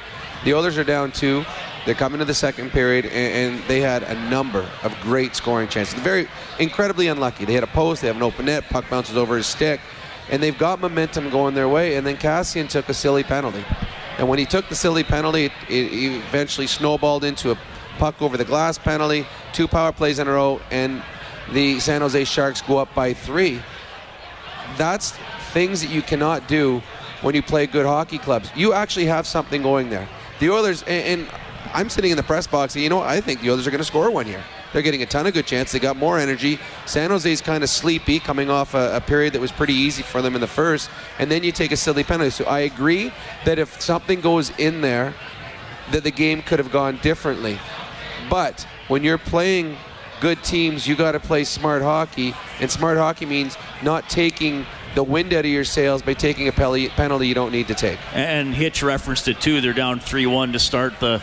The Oilers are down two. They come into the second period and, and, they had a number of great scoring chances. Very incredibly unlucky. They had a post, they have an open net, puck bounces over his stick, and they've got momentum going their way. And then Kassian took a silly penalty. And when he took the silly penalty, it, it eventually snowballed into a puck over the glass penalty, two power plays in a row, and the San Jose Sharks go up by three. That's things that you cannot do when you play good hockey clubs. You actually have something going there. The Oilers, and, and I'm sitting in the press box. And, you know, I think the Oilers are going to score one here. They're getting a ton of good chance. They got more energy. San Jose's kind of sleepy, coming off a, a, period that was pretty easy for them in the first, and then you take a silly penalty. So I agree that if something goes in there, that the game could have gone differently. But when you're playing good teams, you got to play smart hockey, and smart hockey means not taking the wind out of your sails by taking a penalty you don't need to take. And Hitch referenced it too. They're down 3-1 to start the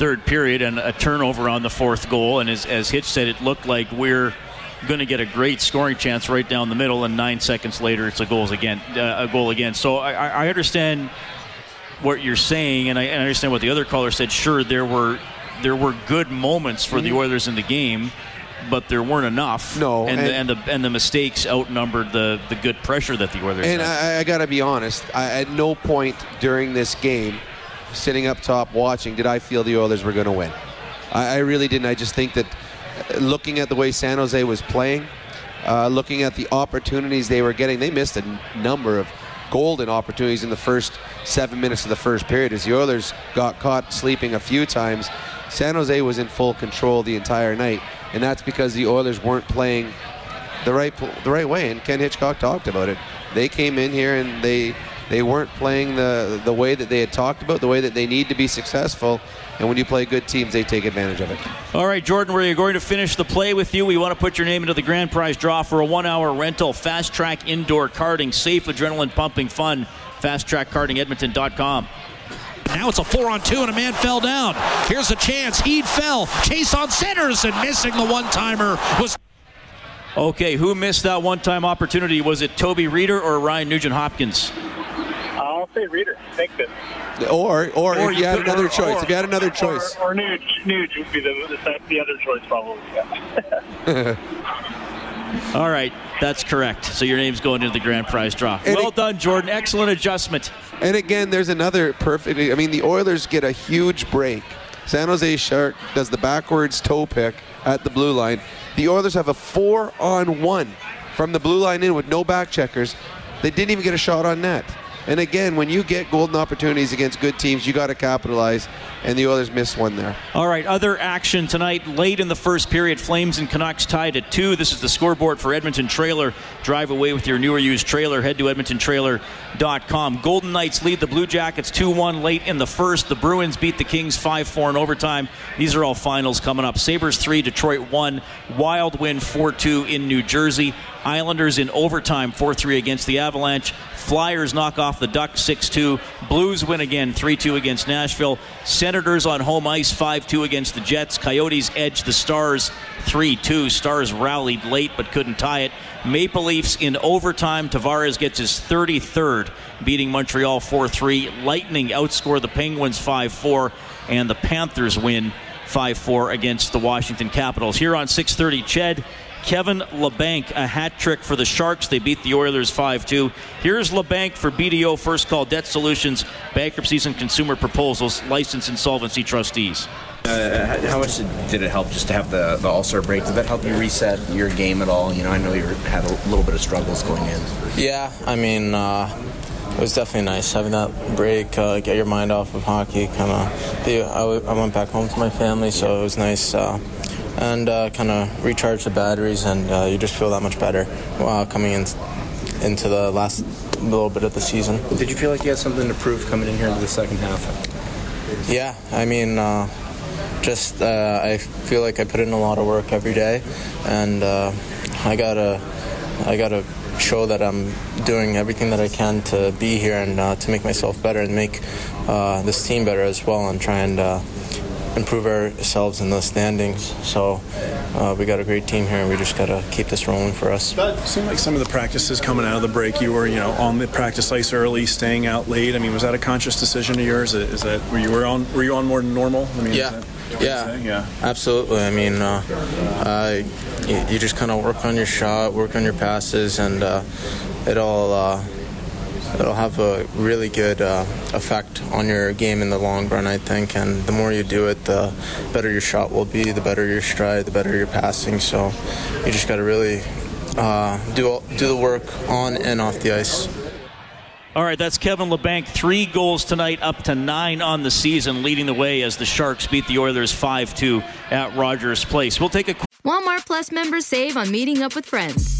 third period and a turnover on the fourth goal. And as, as Hitch said, it looked like we're going to get a great scoring chance right down the middle. And nine seconds later, it's a goal again. Uh, a goal again. So I, I understand what you're saying, and I, and I, understand what the other caller said. Sure, there were there were good moments for mm-hmm. the Oilers in the game. But there weren't enough. No, and, and, the, and the and the mistakes outnumbered the, the good pressure that the Oilers. And had. I, I got to be honest. I, at no point during this game sitting up top watching, did I feel the Oilers were going to win? I, I, really didn't. I just think that uh, looking at the way San Jose was playing, uh, looking at the opportunities they were getting, they missed a n- number of golden opportunities in the first seven minutes of the first period as the Oilers got caught sleeping a few times. San Jose was in full control the entire night, and that's because the Oilers weren't playing the right the right way. And Ken Hitchcock talked about it. They came in here and they they weren't playing the the way that they had talked about, the way that they need to be successful. And when you play good teams, they take advantage of it. All right, Jordan, we're going to finish the play with you. We want to put your name into the grand prize draw for a one-hour rental, fast track indoor karting, safe, adrenaline pumping fun. Fast track karting Edmonton.com. Now it's a four on two, and a man fell down. Here's a chance. Heed fell. Chiasson centers, and missing the one timer was. Okay, who missed that one time opportunity? Was it Toby Rieder or Ryan Nugent Hopkins? I'll say Rieder. Thank you. Or, or, or if you, you had could, another or, choice, or, if you had another choice, or, or Nuge, Nuge would be the, the, the other choice probably. Yeah. <laughs> All right, that's correct. So your name's going into the grand prize draw. And well it, done, Jordan. Excellent adjustment. And again, there's another perfect. I mean, the Oilers get a huge break. San Jose Shark does the backwards toe pick at the blue line. The Oilers have a four on one from the blue line in with no back checkers. They didn't even get a shot on net. And again, when you get golden opportunities against good teams, you got to capitalize. And the Oilers missed one there. All right, other action tonight. Late in the first period, Flames and Canucks tied at two. This is the scoreboard for Edmonton Trailer. Drive away with your newer used trailer. Head to edmontontrailer.com. Golden Knights lead the Blue Jackets 2 1 late in the first. The Bruins beat the Kings 5 4 in overtime. These are all finals coming up. Sabres 3, Detroit 1. Wild win 4 2 in New Jersey. Islanders in overtime 4 3 against the Avalanche. Flyers knock off the Ducks 6 2. Blues win again 3 2 against Nashville. Senators on home ice 5 2 against the Jets. Coyotes edge the Stars 3 2. Stars rallied late but couldn't tie it. Maple Leafs in overtime. Tavares gets his 33rd, beating Montreal 4 3. Lightning outscore the Penguins 5 4. And the Panthers win 5 4 against the Washington Capitals. Here on 630 CHED. Kevin Labanc, a hat trick for the Sharks. They beat the Oilers 5 2. Here's Labanc for BDO First Call Debt Solutions, Bankruptcies and Consumer Proposals, Licensed Insolvency Trustees. Uh, how much did it help just to have the, the All Star break? Did that help you reset your game at all? You know, I know you had a little bit of struggles going in. Yeah, I mean, uh, it was definitely nice having that break, uh, get your mind off of hockey. Kind of, I, went back home to my family, so it was nice. And uh, kind of recharge the batteries, and uh, you just feel that much better uh, coming in into the last little bit of the season. Did you feel like you had something to prove coming in here into the second half? Yeah, I mean, uh, just uh, I feel like I put in a lot of work every day, and uh, I gotta I gotta show that I'm doing everything that I can to be here and uh, to make myself better and make uh, this team better as well and try and uh, improve ourselves in the standings. So uh, we got a great team here, and we just got to keep this rolling for us. That seemed like some of the practices coming out of the break. You were, you know, on the practice ice early, staying out late. I mean, was that a conscious decision of yours? Is that were you were on were you on more than normal? I mean, yeah. Yeah, yeah, absolutely. I mean, uh, uh, you, you, just kind of work on your shot, work on your passes, and uh, it all uh, it'll have a really good uh, effect on your game in the long run, I think. And the more you do it, the better your shot will be, the better your stride, the better your passing. So you just got to really uh, do do the work on and off the ice. All right, that's Kevin Labanc. Three goals tonight, up to nine on the season, leading the way as the Sharks beat the Oilers 5 2 at Rogers Place. We'll take a. Quick. Walmart Plus members save on meeting up with friends.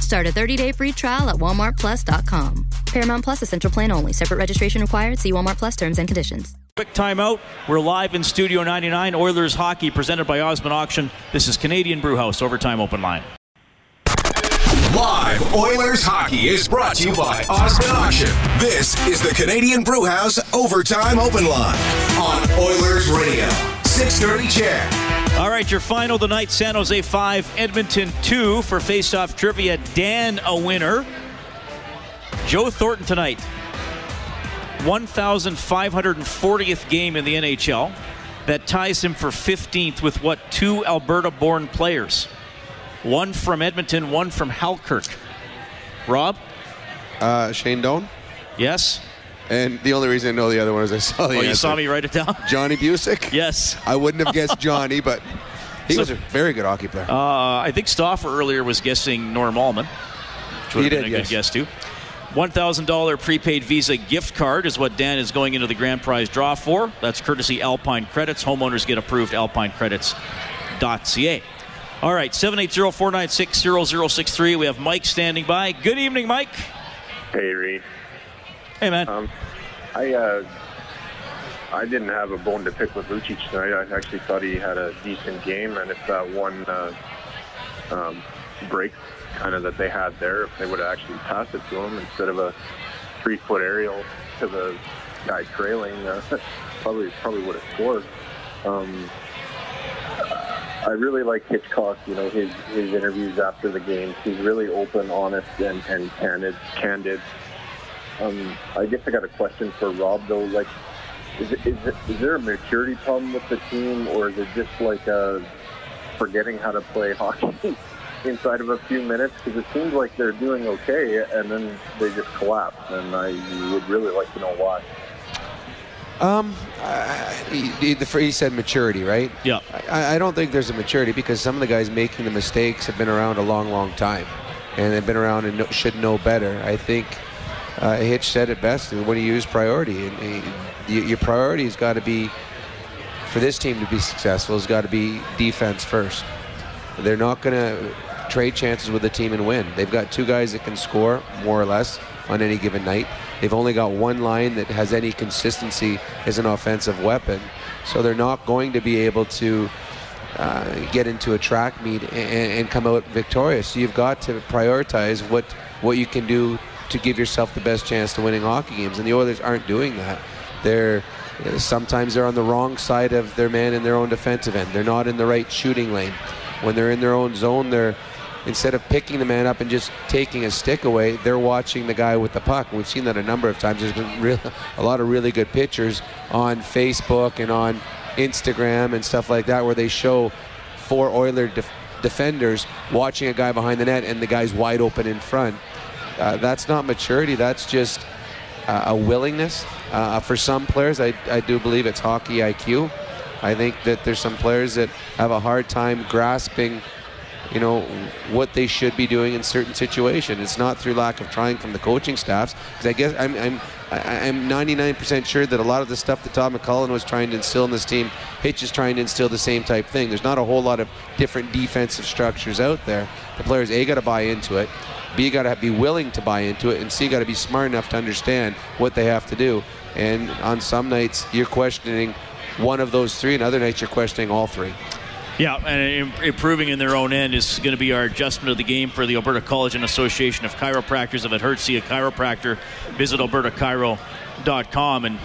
Start a 30-day free trial at walmartplus.com. Paramount Plus essential plan only. Separate registration required. See Walmart Plus terms and conditions. Quick timeout. We're live in Studio 99. Oilers hockey presented by Osman Auction. This is Canadian Brewhouse Overtime Open Line. Live Oilers hockey is brought to you by Osman Auction. This is the Canadian Brewhouse Overtime Open Line on Oilers Radio. 630 CHED. All right, your final tonight San Jose 5, Edmonton 2 for face-off trivia. Dan, a winner. Joe Thornton tonight, 1,540th game in the NHL. That ties him for 15th with what two Alberta born players? One from Edmonton, one from Halkirk. Rob? Uh, Shane Doan? Yes. And the only reason I know the other one is I saw the Oh, you answer. saw me write it down? <laughs> Johnny Busick? Yes. I wouldn't have guessed Johnny, <laughs> but he So- was a very good hockey player. Uh, I think Stauffer earlier was guessing Norm Ullman, which would He have been did, a yes. good guess too. $1,000 prepaid Visa gift card is what Dan is going into the grand prize draw for. That's courtesy Alpine Credits. Homeowners get approved alpinecredits.ca. All right, 780-496-0063. We have Mike standing by. Good evening, Mike. Hey, Reed. Hey, man. Um, I uh, I didn't have a bone to pick with Lucic tonight. I actually thought he had a decent game, and if that one uh, um, break kind of that they had there, if they would have actually passed it to him instead of a three-foot aerial to the guy trailing, uh, <laughs> probably probably would have scored. Um, I really like Hitchcock. You know his his interviews after the games. He's really open, honest, and, and candid. Candid. Um, I guess I got a question for Rob though. Like, is it, is, it, is there a maturity problem with the team, or is it just like uh, forgetting how to play <laughs> hockey? inside of a few minutes? Because it seems like they're doing okay, and then they just collapse. And I would really like to know why. Um, uh, he, the phrase said maturity, right? Yeah. I, I don't think there's a maturity because some of the guys making the mistakes have been around a long, long time, and they've been around and know, should know better. I think uh, Hitch said it best when he used priority, and your priority has got to be for this team to be successful. Has got to be defense first. They're not going to trade chances with the team and win. They've got two guys that can score more or less on any given night. They've only got one line that has any consistency as an offensive weapon. So they're not going to be able to uh, get into a track meet and, and, come out victorious. So you've got to prioritize what, what you can do to give yourself the best chance to winning hockey games. And the Oilers aren't doing that. They're sometimes they're on the wrong side of their man in their own defensive end. They're not in the right shooting lane. When they're in their own zone, they're instead of picking the man up and just taking a stick away, they're watching the guy with the puck. We've seen that a number of times. There's been real, a lot of really good pictures on Facebook and on Instagram and stuff like that where they show four Oiler def- defenders watching a guy behind the net and the guy's wide open in front. Uh, that's not maturity. That's just uh, a willingness. Uh, for some players, I, I do believe it's hockey IQ. I think that there's some players that have a hard time grasping – you know what they should be doing in certain situations. It's not through lack of trying from the coaching staffs. Because I guess I'm I'm I'm 99% sure that a lot of the stuff that Todd McLellan was trying to instill in this team, Hitch is trying to instill the same type thing. There's not a whole lot of different defensive structures out there. The players a got to buy into it. B you got to be willing to buy into it, and C got to be smart enough to understand what they have to do. And on some nights, you're questioning one of those three, and other nights, you're questioning all three. Yeah, and improving in their own end is going to be our adjustment of the game for the Alberta College and Association of Chiropractors. If it hurts, see a chiropractor. Visit albertachiro.com and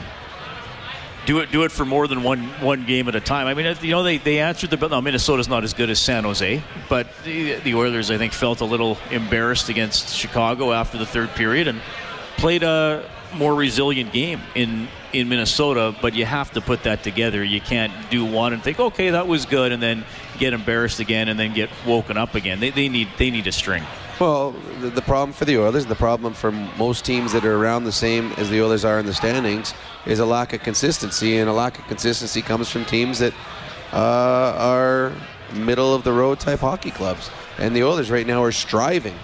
do it. Do it for more than one one game at a time. I mean, you know, they, they answered the. No, Minnesota's not as good as San Jose, but the, the Oilers, I think, felt a little embarrassed against Chicago after the third period and played a more resilient game in in Minnesota, but you have to put that together. You can't do one and think, okay, that was good, and then get embarrassed again and then get woken up again. They, they need they need a string. Well, the, the problem for the Oilers, the problem for most teams that are around the same as the Oilers are in the standings, is a lack of consistency, and a lack of consistency comes from teams that uh, are middle of the road type hockey clubs. And the Oilers right now are striving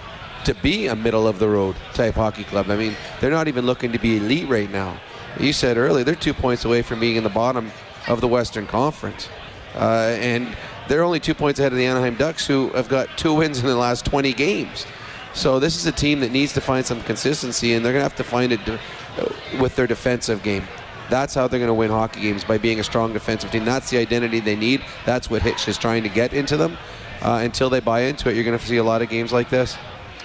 to be a middle of the road type hockey club. I mean, they're not even looking to be elite right now you said earlier, they're two points away from being in the bottom of the Western Conference. Uh, and they're only two points ahead of the Anaheim Ducks, who have got two wins in the last 20 games. So this is a team that needs to find some consistency, and they're going to have to find it with their defensive game. That's how they're going to win hockey games by being a strong defensive team. That's the identity they need. That's what Hitch is trying to get into them. Uh, until they buy into it, you're going to see a lot of games like this.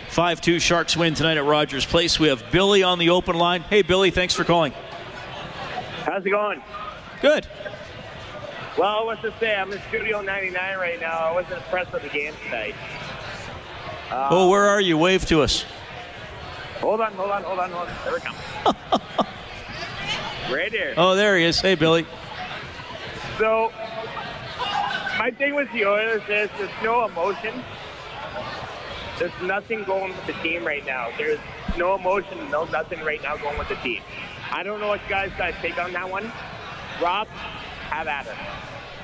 5 2 Sharks win tonight at Rogers Place. We have Billy on the open line. Hey, Billy, thanks for calling. How's it going? Good. Well, what's to say? I'm in Studio 99 right now. I wasn't impressed with the game tonight. Uh, oh, where are you? Wave to us. Hold on, hold on, hold on, hold on. There we come. <laughs> right here. Oh, there he is. Hey, Billy. So, my thing with the Oilers is there's no emotion. There's nothing going with the team right now. There's no emotion, no nothing right now going with the team. I don't know what you guys got to take on that one. Rob, have at it.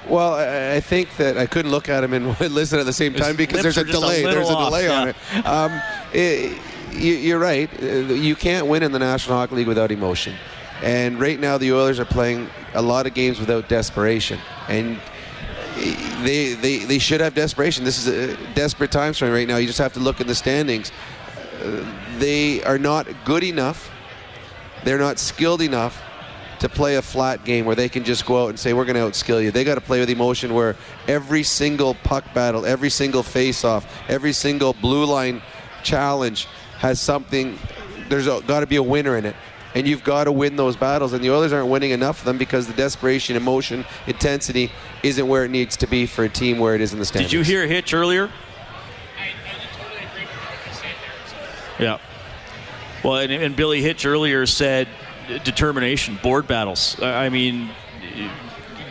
Well, I think that I couldn't look at him and <laughs> listen at the same time because there's a delay. A there's a delay off, on it. <laughs> Um, it you, are right. You can't win in the National Hockey League without emotion. And right now, the Oilers are playing a lot of games without desperation. And they, they, they should have desperation. This is a desperate times for them right now. You just have to look in the standings. Uh, they are not good enough they're not skilled enough to play a flat game where they can just go out and say we're going to outskill you. They got to play with emotion where every single puck battle, every single face-off, every single blue line challenge has something. There's got to be a winner in it, and you've got to win those battles. And the Oilers aren't winning enough of them because the desperation, emotion, intensity isn't where it needs to be for a team where it is in the standings. Did you hear Hitch earlier? Yeah. Well, and, and Billy Hitch earlier said determination, board battles. I mean,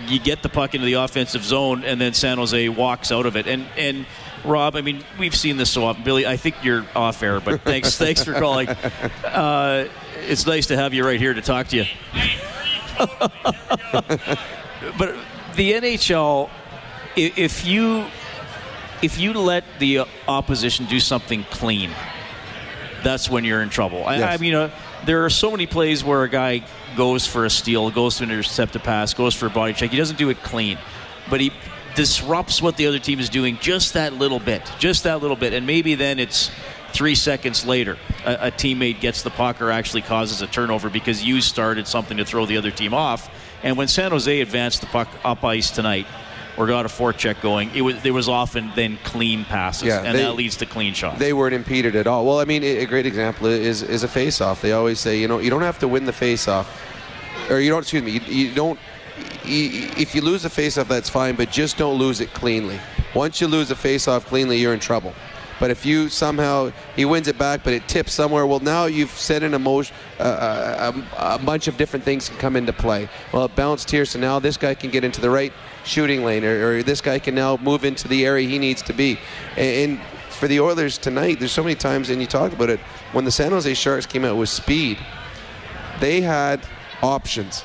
you get the puck into the offensive zone, and then San Jose walks out of it. And and Rob, I mean, we've seen this so often. Billy, I think you're off air, but thanks, <laughs> thanks for calling. Uh, it's nice to have you right here to talk to you. <laughs> but the NHL, if you if you let the opposition do something clean, that's when you're in trouble. I, I mean, uh, there are so many plays where a guy goes for a steal, goes to intercept a pass, goes for a body check. He doesn't do it clean, but he disrupts what the other team is doing just that little bit, just that little bit, and maybe then it's three seconds later a, a teammate gets the puck or actually causes a turnover because you started something to throw the other team off. And when San Jose advanced the puck up ice tonight. Or got a forecheck going. It was there was often then clean passes, Yeah, and they- that leads to clean shots. They weren't impeded at all. Well, I mean, a great example is is a face-off. They always say, you know, you don't have to win the face-off, or you don't. Excuse me, you, you don't. You, if you lose a face-off, that's fine, but just don't lose it cleanly. Once you lose a face-off cleanly, you're in trouble. But if you somehow he wins it back, but it tips somewhere, well, now you've set in a motion. Uh, a, a bunch of different things can come into play. Well, it bounced here, so now this guy can get into the right shooting lane, or, or this guy can now move into the area he needs to be. And, and for the Oilers tonight, there's so many times, and you talked about it, when the San Jose Sharks came out with speed, they had options.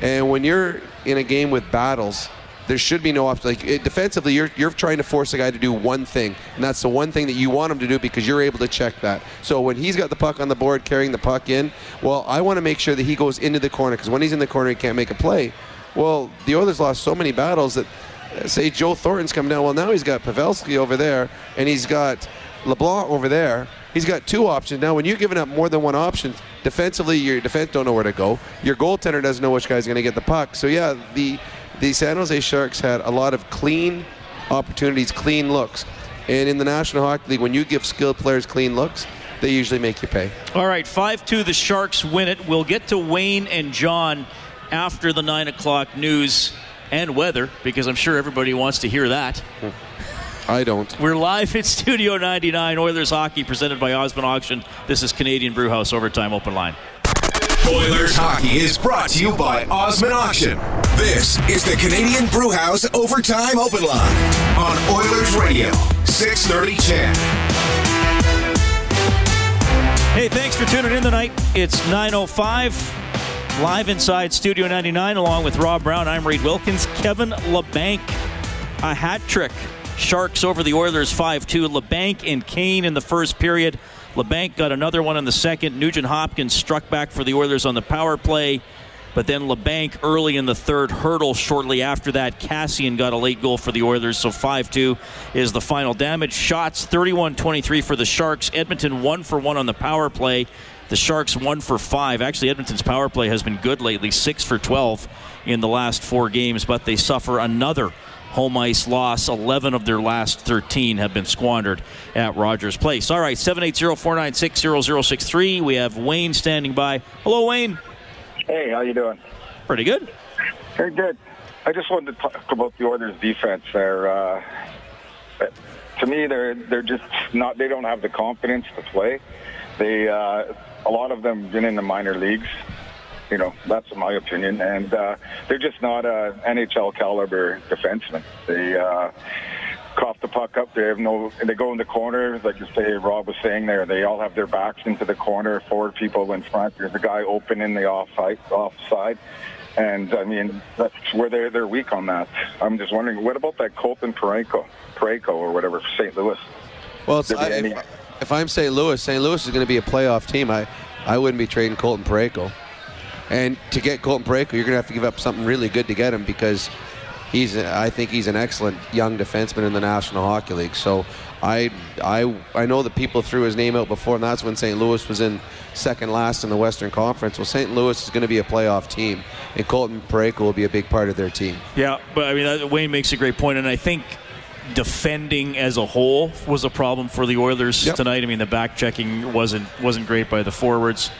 And when you're in a game with battles, there should be no option. Like it, defensively, you're you're trying to force a guy to do one thing, and that's the one thing that you want him to do because you're able to check that. So when he's got the puck on the board, carrying the puck in, well, I want to make sure that he goes into the corner because when he's in the corner, he can't make a play. Well, the Oilers lost so many battles that, uh, say, Joe Thornton's coming down. Well, now he's got Pavelski over there, and he's got Labanc over there. He's got two options now. When you're giving up more than one option, defensively, your defense don't know where to go. Your goaltender doesn't know which guy's going to get the puck. So yeah, the the San Jose Sharks had a lot of clean opportunities, clean looks. And in the National Hockey League, when you give skilled players clean looks, they usually make you pay. All right, 5 2, the Sharks win it. We'll get to Wayne and John after the 9 o'clock news and weather because I'm sure everybody wants to hear that. I don't. We're live at <laughs> Studio 99, Oilers Hockey, presented by Osman Auction. This is Canadian Brewhouse Overtime Open Line. Oilers hockey is brought to you by Osman Auction. This is the Canadian Brewhouse Overtime Open Line on Oilers Radio, 630 CHED. Hey, thanks for tuning in tonight. It's 9.05, live inside Studio 99, along with Rob Brown. I'm Reed Wilkins. Kevin Labanc, a hat trick. Sharks over the Oilers 5-2. Labanc and Kane in the first period. Labanc got another one in the second. Nugent Hopkins struck back for the Oilers on the power play. But then Labanc early in the third Hertl shortly after that. Kassian got a late goal for the Oilers, so 5 2 is the final damage. Shots 31 23 for the Sharks. Edmonton 1 for 1 on the power play. The Sharks 1 for 5. Actually, Edmonton's power play has been good lately 6 for 12 in the last four games, but they suffer another home ice loss. 11 of their last 13 have been squandered at Rogers Place. All right, 780 496 0063. We have Wayne standing by. Hello, Wayne. Hey, how you doing? Pretty good. Very good. I just wanted to talk about the Oilers' defense. There, uh, to me, they're they're just not. They don't have the confidence to play. They uh, a lot of them been in the minor leagues. You know, that's my opinion, and uh, they're just not a NHL caliber defenseman. They uh, cough the puck up. They have no. They go in the corner, like you say. Rob was saying there. They all have their backs into the corner. Four people in front. There's a guy open in the offside. Offside. And I mean, that's where they're they're weak on that. I'm just wondering, what about that Colton Parayko, Parayko or whatever, St. Louis? Well, it's, I, any- if, I'm St. Louis, St. Louis is going to be a playoff team. I, I wouldn't be trading Colton Parayko. And to get Colton Parayko, you're going to have to give up something really good to get him because he's, I think he's an excellent young defenseman in the National Hockey League. So I, I, I know that people threw his name out before, and that's when St. Louis was in second last in the Western Conference. Well, St. Louis is going to be a playoff team, and Colton Parayko will be a big part of their team. Yeah, but I mean, Wayne makes a great point, and I think defending as a whole was a problem for the Oilers tonight. I mean, the back checking wasn't wasn't great by the forwards.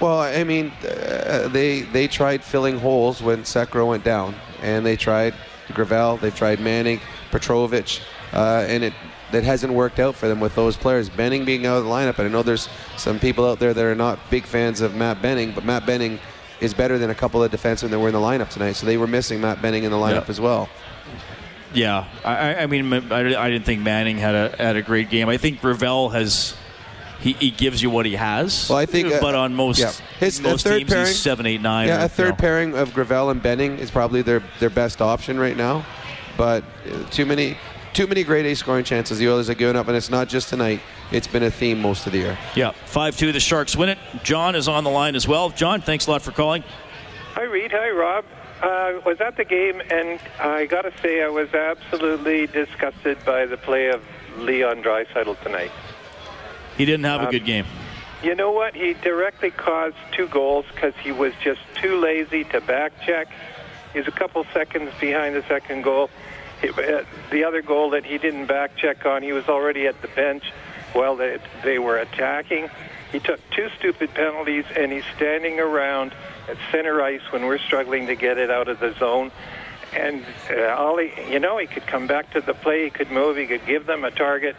Well, I mean, uh, they they tried filling holes when Sekera went down, and they tried Gravel, they've tried Manning, Petrovic, uh, and it that hasn't worked out for them with those players. Benning being out of the lineup, and I know there's some people out there that are not big fans of Matt Benning, but Matt Benning is better than a couple of defensemen that were in the lineup tonight. So they were missing Matt Benning in the lineup Yeah. as well. Yeah, I, I mean, I, I, didn't think Manning had a had a great game. I think Gravel has. He, he gives you what he has. Well, I think, uh, but on most yeah. His, most third teams, pairing, he's seven, eight, nine. Yeah, or, a third you know. pairing of Gravel and Benning is probably their their best option right now. But uh, too many too many grade A scoring chances the Oilers have given up, and it's not just tonight. It's been a theme most of the year. Yeah, five two. The Sharks win it. John is on the line as well. John, thanks a lot for calling. Hi, Reed. Hi, Rob. Uh, was at the game, and I got to say, I was absolutely disgusted by the play of Leon Draisaitl tonight. He didn't have a Um, good game. You know what? He directly caused two goals because he was just too lazy to back check. He was a couple seconds behind the second goal. Uh, the other goal that he didn't back check on, he was already at the bench while they, they were attacking. He took two stupid penalties, and he's standing around at center ice when we're struggling to get it out of the zone. And uh, all he, you know, he could come back to the play. He could move. He could give them a target.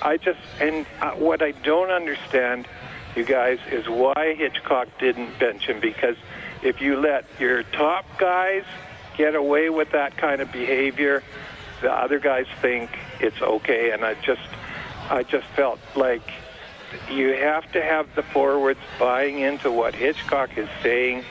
I just and uh, what I don't understand, you guys, is why Hitchcock didn't bench him. Because if you let your top guys get away with that kind of behavior, the other guys think it's okay. And I just, I just felt like you have to have the forwards buying into what Hitchcock is saying.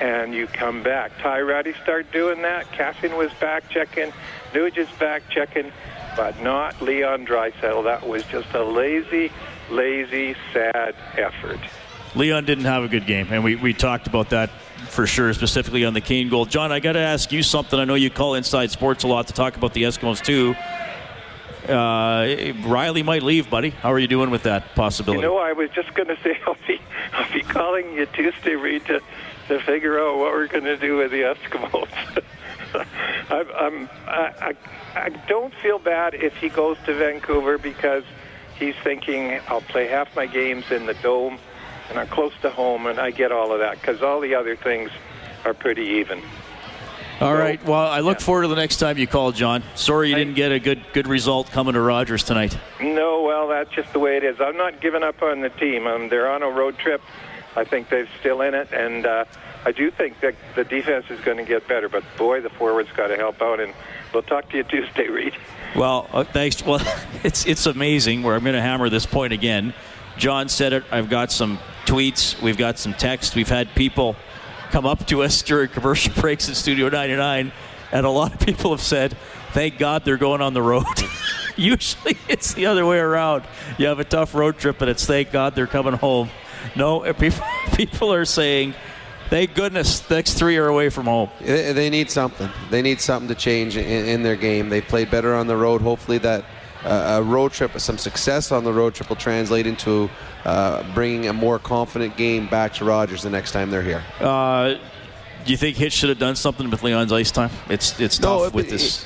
And you come back. Ty Rattie started doing that. Kassian was back checking. Nugent's back checking but not Leon Draisaitl. That was just a lazy, lazy, sad effort. Leon didn't have a good game, and we, we talked about that for sure, specifically on the Kane goal. John, I got to ask you something. I know you call Inside Sports a lot to talk about the Eskimos too. Uh, Riley might leave, buddy. How are you doing with that possibility? You know, I was just going to say <laughs> I'll be I'll be calling you Tuesday, Reed, to to figure out what we're going to do with the Eskimos. <laughs> I'm, I'm I, I I don't feel bad if he goes to Vancouver because he's thinking I'll play half my games in the dome and I'm close to home and I get all of that because all the other things are pretty even. All right. Well, I look forward to the next time you call, John. Sorry you didn't get a good good result coming to Rogers tonight. No, well, that's just the way it is. I'm not giving up on the team. Um, they're on a road trip. I think they're still in it, and uh, I do think that the defense is going to get better. But boy, the forwards got to help out, and we'll talk to you Tuesday, Reed. Well, uh, thanks. Well, <laughs> it's it's amazing. Where I'm going to hammer this point again. John said it. I've got some tweets. We've got some text. We've had people come up to us during commercial <laughs> breaks at Studio 99, and a lot of people have said, "Thank God they're going on the road." <laughs> Usually, it's the other way around. You have a tough road trip, and it's thank God they're coming home. No, <laughs> people are saying. Thank goodness, the next three are away from home. They need something. They need something to change in, in their game. They played better on the road. Hopefully, that a road trip, some success on the road trip, will translate into uh, bringing a more confident game back to Rogers the next time they're here. Uh, do you think Hitch should have done something with Leon's ice time? It's it's tough No, with this.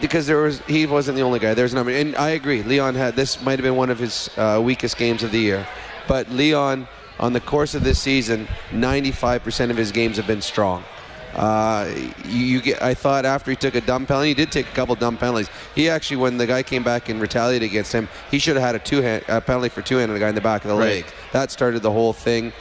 because there was he wasn't the only guy. There's number, and I agree. Leon had this might have been one of his uh, weakest games of the year, but Leon on the course of this season, 95% of his games have been strong. Uh, you, you get. I thought after he took a dumb penalty, he did take a couple dumb penalties. He actually, when the guy came back and retaliated against him, he should have had a two hand a penalty for two hand on the guy in the back of the Right. leg. That started the whole thing.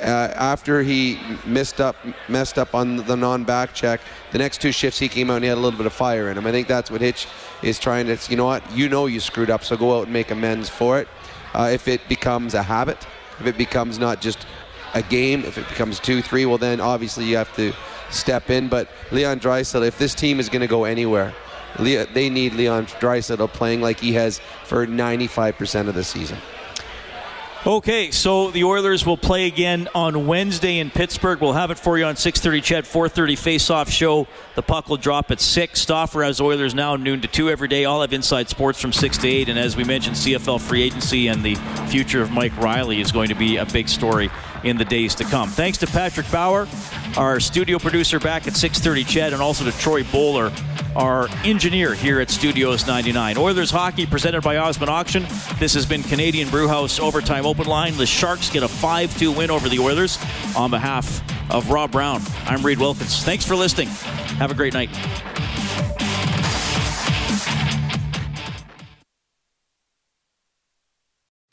Uh, after he messed up, messed up on the non-back check, the next two shifts he came out and he had a little bit of fire in him. I think that's what Hitch is trying to. You know what? You know you screwed up, so go out and make amends for it. Uh, if it becomes a habit, if it becomes not just a game, if it becomes two, three, well then obviously you have to step in. But Leon Draisaitl, if this team is going to go anywhere, they need Leon Draisaitl playing like he has for 95% of the season. Okay, so the Oilers will play again on Wednesday in Pittsburgh. We'll have it for you on 6:30 CHED 4:30 face-off show. The puck will drop at 6. Stauffer has Oilers now noon to 2 every day. I'll have Inside Sports from 6 to 8 and as we mentioned CFL free agency and the future of Mike Riley is going to be a big story in the days to come. Thanks to Patrick Bauer, our studio producer back at 6:30 CHED, and also to Troy Bowler, our engineer here at Studios 99. Oilers hockey presented by Osman Auction. This has been Canadian Brewhouse Overtime Open Line. The Sharks get a 5-2 win over the Oilers on behalf of Rob Brown. I'm Reed Wilkins. Thanks for listening. Have a great night.